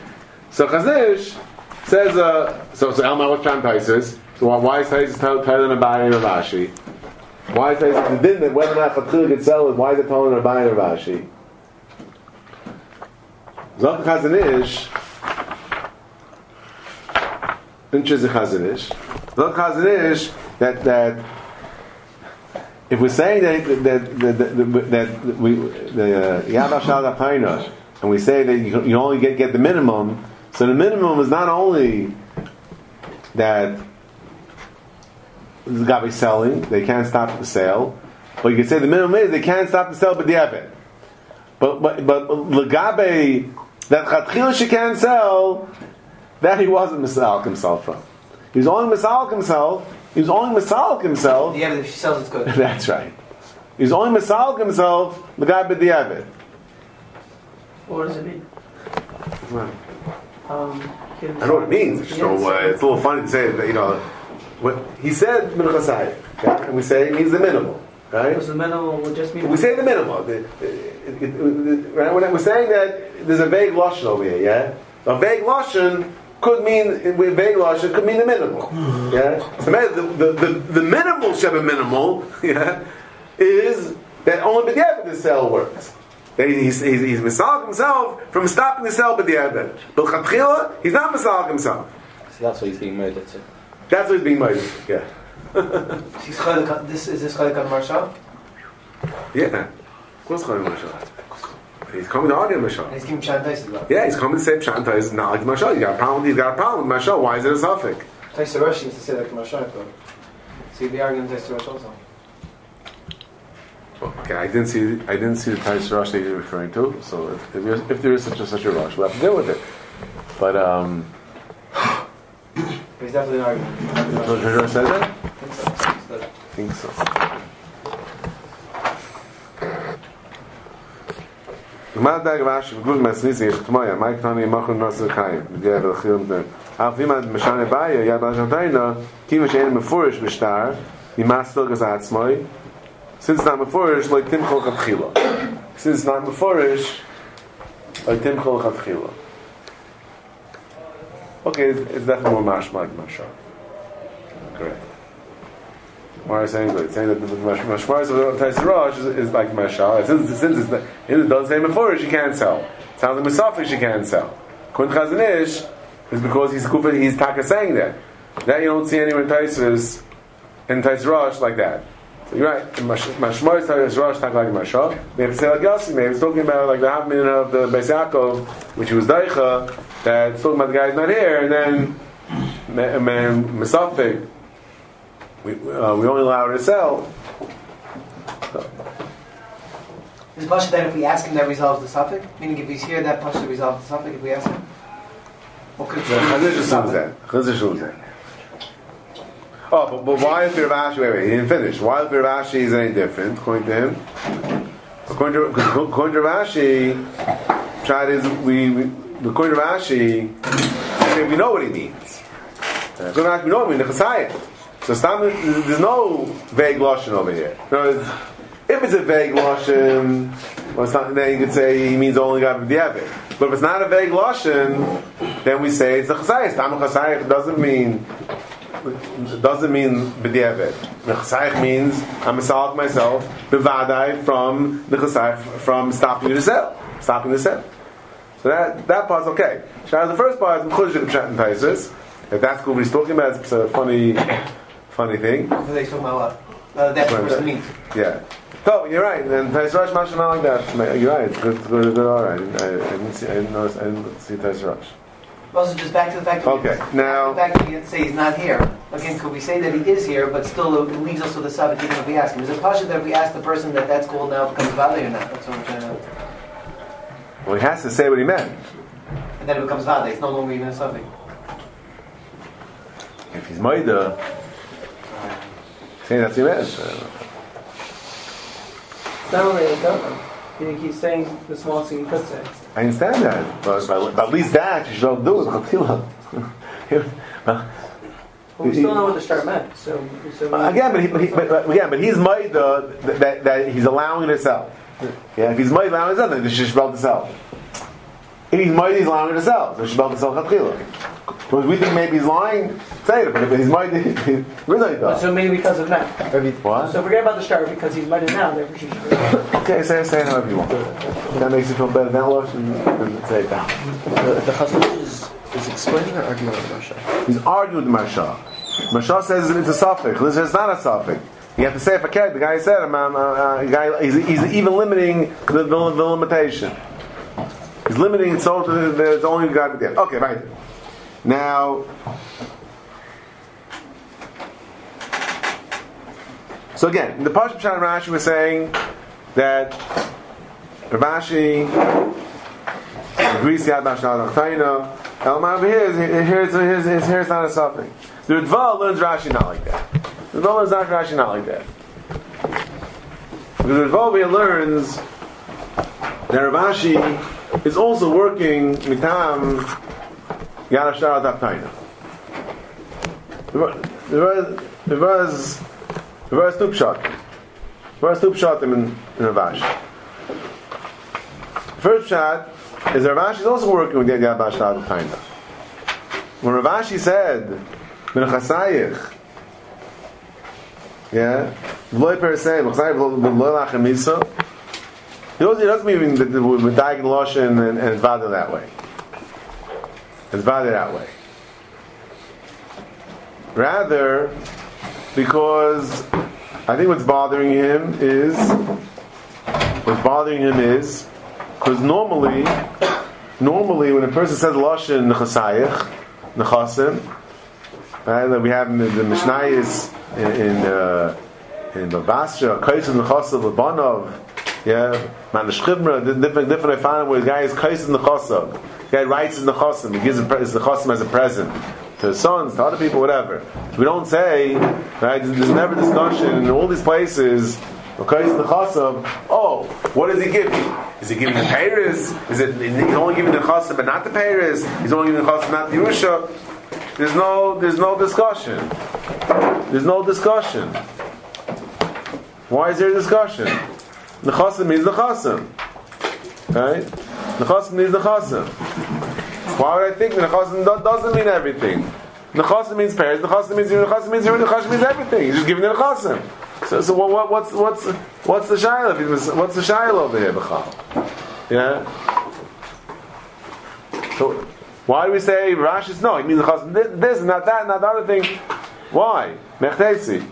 So Chazanish says, uh, so so Elma what's Chan Taisus? So why- why is Taisus telling Abai and Ravashi? Why is Taisus din that whether or not Chatchil could sell it? Why is it telling Abai and Ravashi? Zok Chazanish. The Chazanish. Zok Chazanish that that if we're saying that that that, that, that we the uh, Yad Shal and we say that you, you only get get the minimum, so the minimum is not only that the guy be selling, they can't stop the sale, but you can say the minimum is they can't stop the sale, but have it. But but but legabe that chatchila she can't sell, that he wasn't misalik himself from. He was only misalik himself. He was only misalik himself. But if she sells, it's good. That's right. He was only misalik himself. Legabe diavad. What does it mean? Um, I know what it means. It's, just no, uh, it's a little funny to say that you know. What, he said minchasai, okay? and we say it means the minimal, right? Does the minimal would just mean We say the minimal. The, it, it, it, right? We're saying that there's a vague lashon over here, yeah. A vague lashon could mean with vague it could mean the minimal, hmm. yeah. The the, the, the minimal sheba minimal, yeah, is that only b'diavad the cell works. He's, he's, he's misalik himself from stopping the cell b'diavad. But chatchila, he's not misalik himself. So that's what he's being murdered to. That's what he's being made. Yeah, This is this chaylik on Marsha, yeah. Of course, Chaim Mashal. He's coming to argue Mashal. he's giving Shan Tais as well. Yeah, he's coming to say Pshanta is not like Mashal. You got a problem. He's got a problem with Mashal. Why is it a suffix? Tais Rosh used to say but see the argument Tais Rosh also. Okay, I didn't see. I didn't see the Tais Rush that you're referring to. So if, if, there's- if there is such a such a rush, we'll have to deal with it. But um, he's definitely an argument. so said that. I think so. I think so. מה דאג ואש בגוד mes nis ich tmoy ma ik tani mach un nas khay mit der khirn de af vi ma mishane bay ya ba jantay na kim shein me forish be star mi mas tog az at smoy sinz na me forish like tim khol khila tim khol khila okay it's definitely more mash mag correct why is saying good? Saying that the mashmars of Tais Rosh is, is like mashal. Since since it's the, it doesn't say before she can't sell. It Sounds like Musafi she can't sell. Kun Chazanish is because he's kufa he's taka saying that. That you don't see anywhere in Tais in Tais Rosh like that. So you're right. Mashmars Tais Rosh taka like mashal. Maybe say like Yossi. Maybe it's talking about like the half minute of the Beis Yaakov, which was Daicha. That's talking about the guy's not here, and then man, Musafik we, uh, we only allow her to sell. Is Pasha then if we ask him that resolves the suffix? Meaning if he's here, that Pasha resolves the suffix if we ask him? What could Chazir assumes that. Chazir assumes that. Oh, but, but why is Biravashi? Wait, wait, he didn't finish. Why is Biravashi is any different, according to him? According to, according to Rashi, Pshat is, we, we, according to Rashi, we know what he means. According to Rashi, we know what he means. So there's no vague Lashon over here. No, if it's a vague Lashon, well, not, then you could say he means only God B'diavad. But if it's not a vague Lashon, then we say it's the Chasayim. Stam Chasayim doesn't mean doesn't mean b'diavad. The chasayich means I'm a myself b'vadai from the chasayich from stopping the sell, stopping the sale. So that that part's okay. Shah, the first part is mechuzah pshat and. If that's what he's talking about, it's a funny, funny thing. So they talking about what? Uh, that's what person means. Yeah. So you're right. And Tais Rosh mashma like that. You're right. Good, good, good. All right. I, I didn't see. I didn't notice. I didn't see Tais Rosh. Also, just back to the fact that Okay, now- the fact that we say he's not here. Again, could we say that he is here, but still it leaves us with the subject even if we ask him? Is it possible that if we ask the person that that's called now becomes vade or not? That's what we're trying to. Well, he has to say what he meant. And then it becomes vade. It's no longer even a subject. If he's Maida, saying that's what he meant. uh, It's not only a government. He, he's saying the smallest thing he could say. I understand that, but, but, but at least that you should do it. Chatila. But we still know what the start meant. So, so we- Again, but, he, but, he, but, again, but he's made the that, that he's allowing to. Yeah, if he's made allowing sell, then she's about to sell. If he's made, he's allowing it to sell. So she's about to sell chatchila. Because we think maybe he's lying, say it. But if he's made, he really does. so maybe because of now. What? So forget about the start because he's mighty now. Therefore, she should. Okay, say it, say it however you want. That makes you feel better. Then look and, and say it down. The, the Chazon is, is explaining or arguing with Moshe? He's arguing with Marsha. Marsha says it's a suffix. This is not a suffix. You have to say if a cat. The guy said, um, um, uh, guy, he's, he's even limiting the, the, the limitation. He's limiting it so that there's only a guy with the Okay, right. Now, so again, the Pashup Shan Rashi was saying that Ravashi agrees to Yad Bashnal Nachtaina. Elamar over here, is- here, it's- here's, here's, here's not a suffix. The Ritva learns Rashi not like that. The Ritva learns not Rashi not like that. Because the Ritva learns that Ravashi is also working mitam was, there was, there was two pshat. There was in, in Ravashi. First shot is that Ravashi is also working with the Yad Bashnal Nachtaina. When Ravashi said, "Min chasayich," yeah, v'loy per se, v'chasayich v'loy lachem. He doesn't, he doesn't mean that with Dagan Loshin and, and Vada that way. It's Vada that way. Rather, because I think what's bothering him is what's bothering him is because normally, normally when a person says lashon nechasayich, nechasim, right? That we have in the, the Mishnayos in in, uh, in Babasra, kaisim nechasav lebanov, yeah, man, the manashchivra, different different I found where the guy is kaisim nechasav, the guy writes in the nechasim, he gives the nechasim as a present to his sons, to other people, whatever. We don't say, right? There's never discussion in all these places. Okay, the chasam. Oh, what does he give you? Is he giving the Paris? Is it he's only giving the chasam but not the Paris? He's only giving the chasam not the Yerusha? There's no, there's no discussion. There's no discussion. Why is there a discussion? The chasam means the chasam, right? The chasam means the chasam. Why would I think the nechasim doesn't mean everything? Nechasim means Paris. Nechasim means nechasim means nechasim means everything. He's just giving the nechasim. So, so what, what, what's what's what's the shayla? What's the shayla over here, B'chal? Yeah. So why do we say Rashi's no? It means nechasim. This, not that, not the other thing. Why? Mechtesi.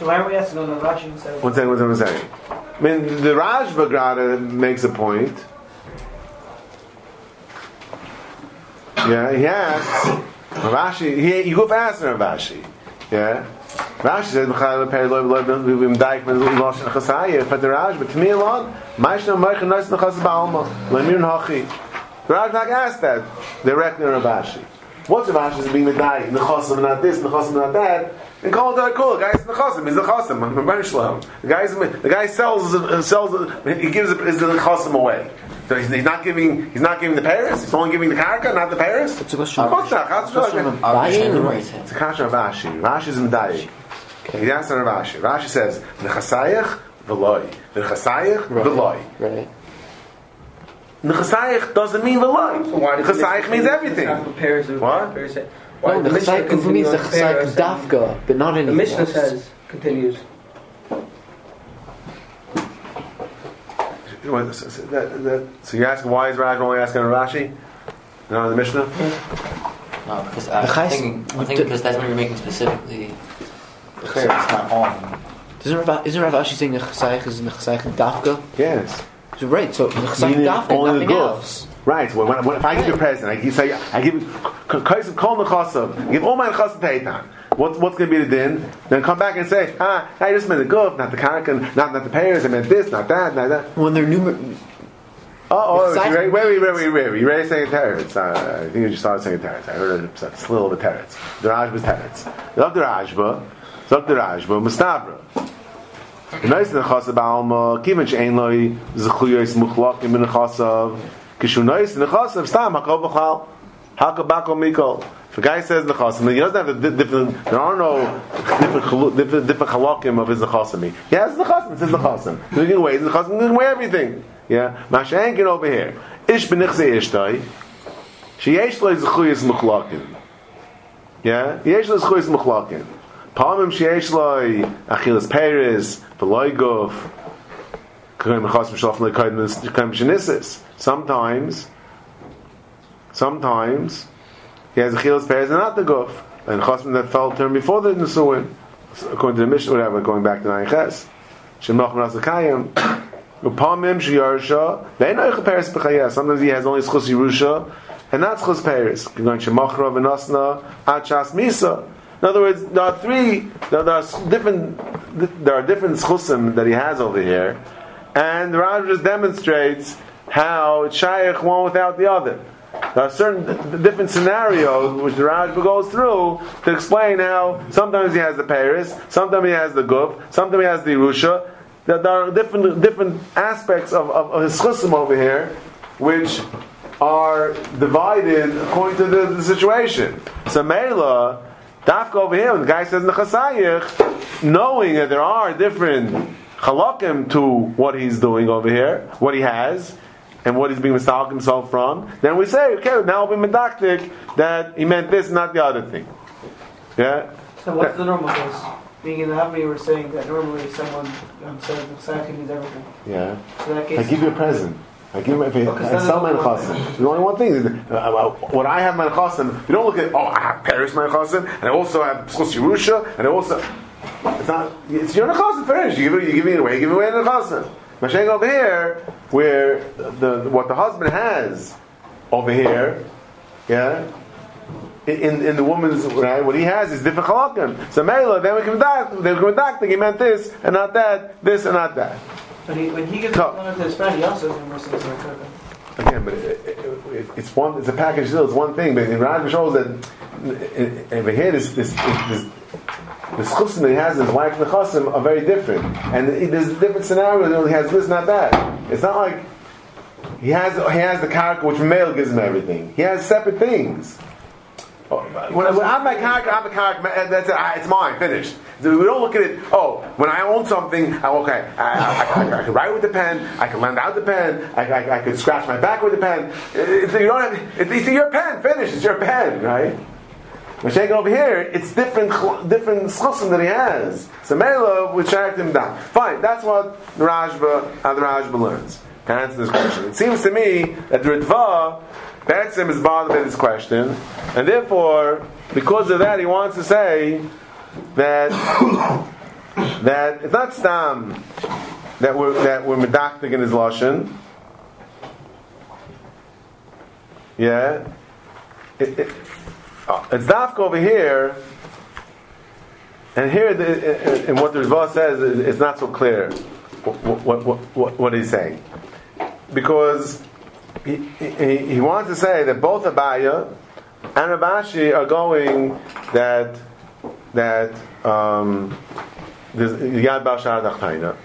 So why are we asking on the Rashi One second, one second, one second. I mean, the Rajba Grada makes a point. Yeah, he asks, Rashi, he, you go fast in Rashi. Yeah? Rashi says, "B'chal le'per lo'y lo'y lo'y v'im daik men lo'y shen chasayah." But the Raj, but to me alone, ma'ishna ma'ich nois nechas ba'alma, le'mir hachi. The Raj not asked that directly Rashi. What's Rashi is being the guy, nechasim not this, nechasim not that, and call it cool. The guy's nechasim, he's nechasim. I'm very shalom. The guy's the guy sells uh, sells he gives is the nechasim away. So he's, he's not giving he's not giving the Paris. He's only giving the karka, not the Paris. It's a question. Of course not. How's it Question going? of Abaye. It's a kasha of Rashi. Rashi is medayik. He asks on Rashi. Rashi says nechasayich v'loy. Nechasayich v'loy. Right. Nechasayich doesn't mean v'loy. Nechasayich means everything. What? Why No, the Mishnah chasayk means the continues chasayk Paris dafka, but not and- The Mishnah says continues. So so that- that- you're asking why is Rashi only asking Rashi? Not on the Mishnah? No, because uh, I The chais- think, I think the- because that's what you're making specifically clear. It's not on. Isn't Rav, isn't Rav Ashi saying the chasayk is the chasayk dafka? Yes. So, right, so the chasayk Meaning dafka, only the nothing goof. else. Right. So when, when, if I give you a present, I give, say, I give you kaisim kol nechasav, give all my nechasav to Eitan. What's, what's going to be the din? Then come back and say, ah, I just meant the goof, not the karaka, not, not the payers, I meant this, not that, not that. When they're numer- Oh, oh, Exactly. you wait, wait, wait, wait, wait. You ready to say teretz? Uh, I think you just started saying teretz. I heard a, a slill of a teretz. The Rajba's teretz. Zok the Rajba, Zok the Rajba, Mustavra. The nice nechasa ba'alma, kiven she'en loy zechuyos muchlakim in nechasav, kishu nice nechasav, stam, hakol b'chal, hakol bakol mikol. If a guy says nechasim, he doesn't have the different, there are no different, different, different halakim of his nechasim. He has nechasim, it says nechasim. There's different ways, nechasim, there's way everything. Yeah? Mashenkin over here. Ish b'nichse ishtai, sheyesh loy zechuyos muchlakim. Yeah? Yesh loy zechuyos muchlakim. Palmim sheyesh loy achilas peres, v'loy guf, k'kayim nechasim shalafim l'kayim k'kayim shenisis. Sometimes, sometimes, he has achilas peres and not the guf. And chasm that fell term before the Nisuin. According to the Mishnah, whatever, going back to Nayiches. Shemach Rasakayim. Upamim Shiyarsha. They know Peres B'chayah. Sometimes he has only Schus Yerusha. And not Schus Peres. Going Shemachra Achas Misa. In other words, there are three, there, are different, there are different schusim that he has over here, and Raj just demonstrates how it's shaykh one without the other. There are certain different scenarios which the Rajba goes through to explain how sometimes he has the Paris, sometimes he has the Guf, sometimes he has the Rusha. There are different different aspects of, of, of his chusim over here, which are divided according to the, the situation. So Mela, Dafka over here, when the guy says Nechasayich, knowing that there are different halakim to what he's doing over here, what he has, and what he's being mistalk himself from, then we say, okay, now we'll be medactic that he meant this, not the other thing. Yeah? So what's the normal case? Being in the Havni, we're saying that normally someone um, says the Chasayach means everything. Yeah. So that I give you a present. I give you if I, I sell my thing. There's only one thing. Uh, uh, when I have my chasim, you don't look at oh I have Paris my chasim, and I also have Schus Yerusha, and I also it's not it's your chasim finished. You give it, you give it away, you give it away in the chasim. Mashiach over here, where the, what the husband has over here, yeah. In, in the woman's right, what he has is different halakim. So Mela, then we can back, then we can back. He meant this and not that, this and not that. but he, when he gives So- to his friend, he also has mercy as a Again, but it, it, it, it's one. It's a package deal. It's one thing. But in Raj shows that over here, this this this the chusim that he has his wife and the chasim are very different, and it, a different scenario. He has this, not that. It's not like he has he has the character which male gives him everything. He has separate things. Oh, When, I'm a character, I'm a character. That's it. It's mine. Finished. We don't look at it. Oh, when I own something, I, okay, I, I, I, I can write with the pen. I can lend out the pen. I, I, I could scratch my back with the pen. It, it- you don't have. It, it's your pen. Finished. It's your pen, right? Mashiach over here, it's different, different schusim that he has. So Mela would track him down. Fine, that's what the Rajba, how the Rajba learns. To answer this question, it seems to me that the Ritva, Batsim is bothered by this question, and therefore, because of that, he wants to say that that it's not stam that we're that we're medactic in his lashon. Yeah, it, it, it's dafka over here, and here and what the Ritva says it's not so clear what, what, what, what, he's saying because he, he, he wants to say that both Abaya and Rabashi are going that that um, there's Yad Bal Shar Dachtaina.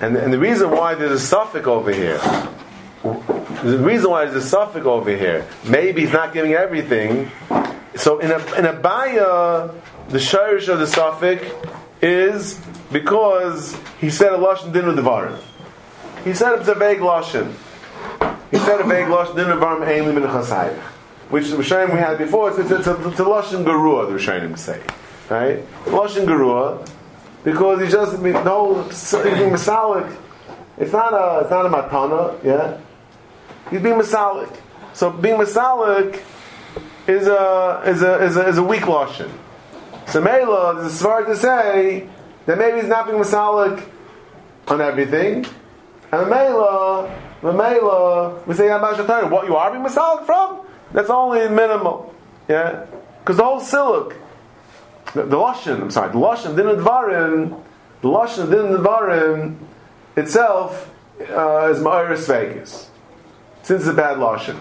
And, and the reason why there's a suffix over here, the reason why there's a suffix over here, maybe he's not giving everything. So in a in a baya, the shirish of the suffix is because he said a lashon dinu devarim. He said it's a vague lashon. He said a vague lashon dinu devarim ainli min chasayich. Which the Rishonim we had before, it's, it's, it's, a, it's a lashon garua. The Rishonim say, right? Lashon garua, because he just no masalik. It's not a it's not a matana, yeah. He's being masalik. So being masalik is a is a is a, is a weak lashon. So Mela, there's a to say that maybe he's not being masalik on everything, and Mela, Mela, we say Yamashatana. What you are being masalik from? That's only minimal, yeah. Because the whole siluk, the, the lashon, I'm sorry, the lashon din dvarim, the lashon din dvarim itself uh, is ma'aris vegas, since it's a bad lashon.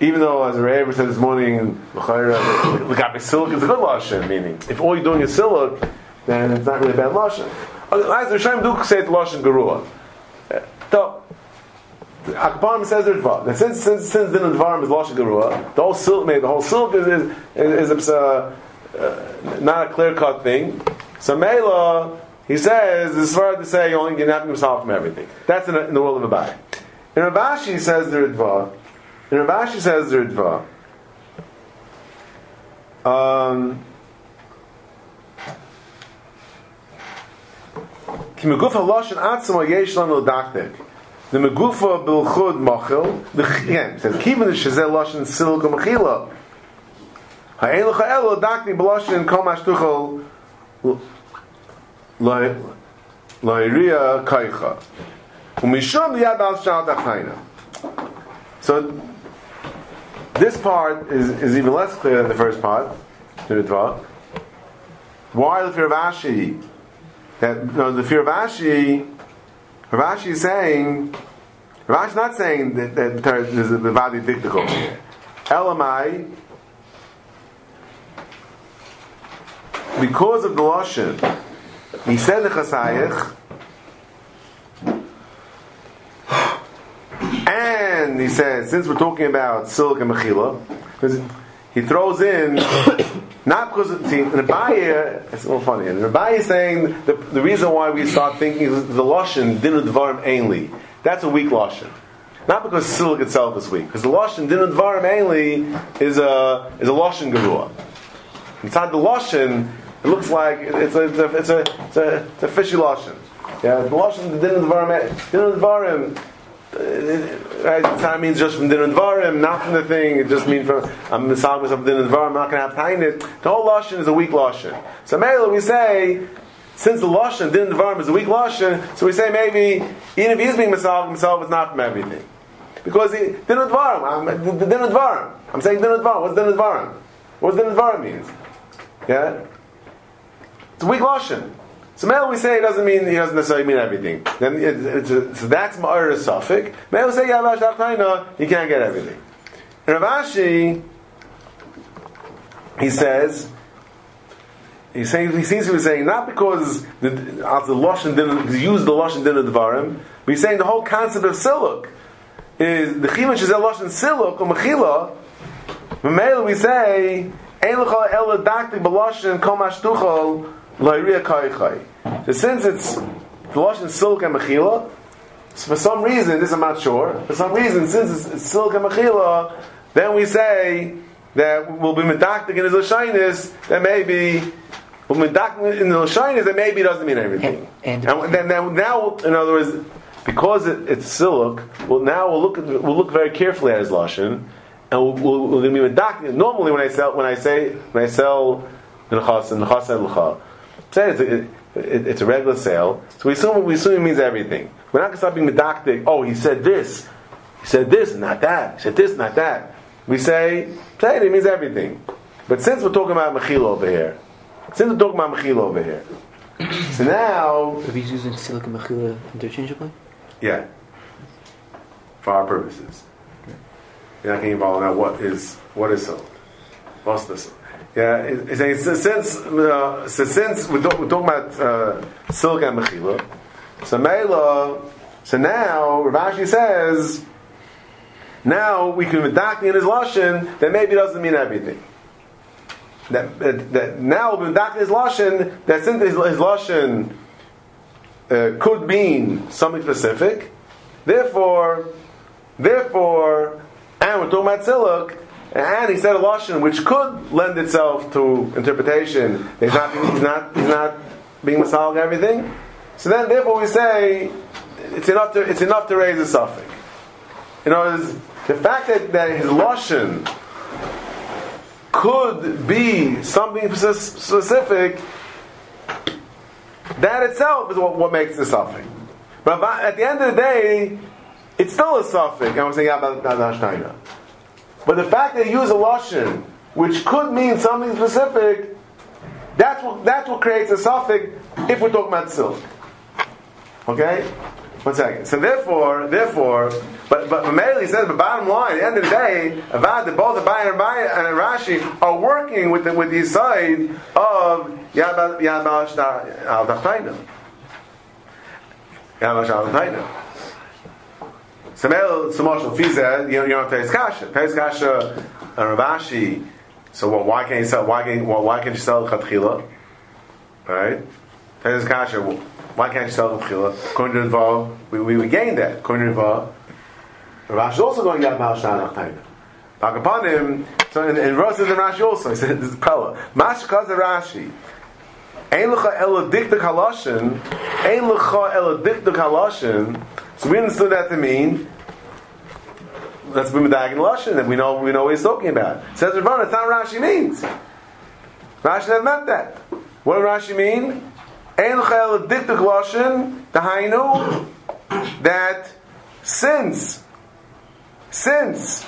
Even though, as Ray said this morning, the gabi siluk is a good lashon. Meaning, if all you're doing is siluk, then it's not really a bad lashon. As the Rishonim do say it lashon garua. So, Akparim says there's Dvar. That since since since Din and Dvarim is Lashon Garua, the whole silk made the whole silk is is, is, is uh, uh, not a clear cut thing. So Mela, he says it's far to say only you're not yourself from everything. That's in, a, in the world of Abai. In Ravashi says the Ritva. In Ravashi says the Ritva. Um, כי מגוף הלושן עצמו יש לנו לדקדק. the megufa bilchud machil, the again says kiven שזה lashon sil machila. Ha'en lecha elo dakni b'lashon kol mashtuchel lo'iria kaicha. So this part is, is even less clear than the first part. The. Why the fear of Ashi? That no, the fear of Ashi Rav Ashi is saying, Rav Ashi is not saying that, that there's Diktik over here. Elamai, because of the Lashon, he said the Chasayich, and he says, since we're talking about Silk and Mechila, he throws in, not because, of, see, in the Abaye, it's a little funny, the Abaye is saying the, the reason why we start thinking is the Lashon, Dinu Dvarim Ainli. That's a weak Lashon. Not because Silk itself is weak, because the Lashon, Dinu Dvarim Ainli, is a, is a Lashon Gerua. Inside the Lashon, it looks like it's a, it's a, it's a, it's a, it's a fishy Lashon. Yeah, the Lashon, the Dinu Dvarim, Dinu Dvarim, uh, right, time means just from din and dvarim, not from the thing. It just means from I'm misal myself din and dvarim. I'm not going to have tainit. The whole lashon is a weak lashon. So Mela, we say since the lashon din and dvarim is a weak lashon, so we say maybe even if he's being misal himself, it's not from everything because he, din and dvarim. I'm, din and dvarim. I'm saying din and dvarim. What's din and dvarim? What does din and dvarim means? Yeah, it's a weak lashon. So Mel we say it doesn't mean he doesn't necessarily mean everything. Then it, a, so that's Ma'ar Suffolk. Mel say Yavash Dachtaina, you can't get everything. And Ravashi, he says, he's saying, he seems to be saying not because the of the Lashon didn't use the Lashon didn't Dvarim, but he's saying the whole concept of Siluk is the Chimash is a Lashon Siluk or Mechila. Mel we say Ein L'cha El Daktik B'Lashon Kol Mashtuchol. So since it's the Lashon Silk and Mechila, so for some reason, this I'm not sure, for some reason, since it's, it's Silk and Mechila, then we say that we'll be medactic in his Lashinis, that maybe we'll be in the Lashinis, that maybe doesn't mean everything. And- and then, then now, in other words, because it, it's Silk, well now we'll look, at, we'll look very carefully at his Lashon, and we'll, we'll, to be medactic. Normally when I sell, when I say, when I sell the Nechas and Nechas and Say it's a, it, it's a regular sale, so we assume we assume it means everything. We're not going to start being medactic. Oh, he said this, he said this, not that. He said this, not that. We say, say it means everything. But since we're talking about mechila over here, since we're talking about mechila over here, so now, If he's using Silk and Mechila interchangeably? yeah, for our purposes, you're not getting involved now. What is what is sold? What's the this? Yeah, saying so since uh, so since we're, talk, we're talking about uh, and mechila, so Mela, so now Rav Ashi says now we can medact in his lashon that maybe doesn't mean everything. That, that, that now in his lashon that since his, his lashon uh, could mean something specific, therefore, therefore, and we're talking about silk. And he said a lashon which could lend itself to interpretation. He's not, he's not, he's not being masal and everything. So then, therefore, we say it's enough to it's enough to raise a suffix. You know, the fact that, that his lashon could be something specific, that itself is what, what makes the suffix. But at the end of the day, it's still a suffix. And we're saying about Hashtaina. But the fact that he used a lashon, which could mean something specific, that's what that's what creates a suffix. If we're talking about silk, okay. One second. So therefore, therefore, but but Mameli says, but bottom line, at the end of the day, Avad, that both and Abai and Rashi are working with the with the side of Yad Al Tachtainu. Yad Al Tachtainu. Samel Samoshel Fiza, you know, you don't have Kasha. Teis Kasha and Ravashi. So well, why can't you sell? Why can't well, why can't you sell Chatchila? Right? Teis Kasha. Why can't you sell to the we, we, we gained that. Dvar, Ravashi also going get Baal Shanach. Back upon him, so in, in Rosh and Rashi also, he said, this is Pella. Mash Kaza Rashi. Ein lecha ela dikduk haloshin. Ein lecha ela dikduk haloshin. So we understood that to mean that's b'medag lashon that we know we know what he's talking about. Says Ravana, that's not what Rashi means. Rashi never meant that. What does Rashi mean? Ein lecha ela dikduk lashon. Dahainu that since since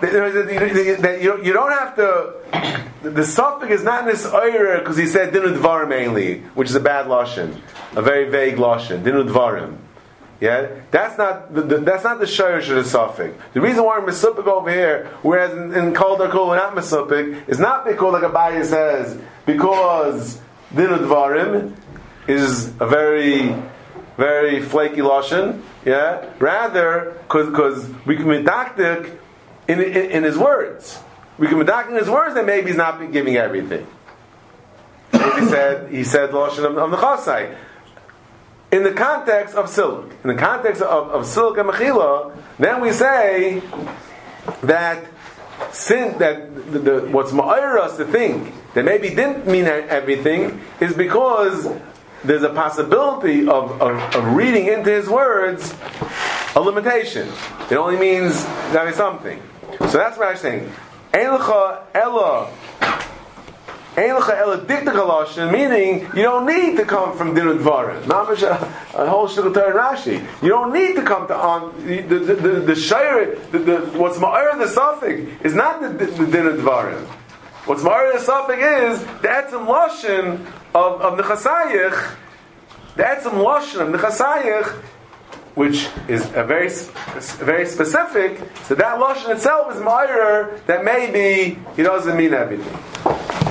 that you you don't have to. The suffix is not in this oyer because he said dinu dvarim mainly, which is a bad lashon, a very vague lashon. Dinu dvarim. Yeah, that's not the, the, that's not the shayrish of the suffix. The reason why we're mesupik over here, whereas in, in kol we're not mesupik, is not because like Abaya says because din dvarim is a very very flaky lashon. Yeah, rather because we can medactic in, in in his words. We can medactic in his words that maybe he's not giving everything. He said, he said lashon of, of the chasai in the context of siluk, in the context of, of siluk and mechila, then we say that sin that the, the, what's us to think that maybe didn't mean everything is because there's a possibility of, of, of reading into his words a limitation. It only means that is something. So that's what I'm saying. Ein ella meaning you don't need to come from Din Dvarim. Mamash a whole Shulchan Rashi. You don't need to come to on the the the, the, the the, what's ma'ir the safek is not the, the, the Dvarim. What's ma'ir the safek is the etzim lashon of of the chasayich, the etzim lashon of the chasayich, which is a very very specific. So that lashon itself is ma'ir that maybe he doesn't mean everything.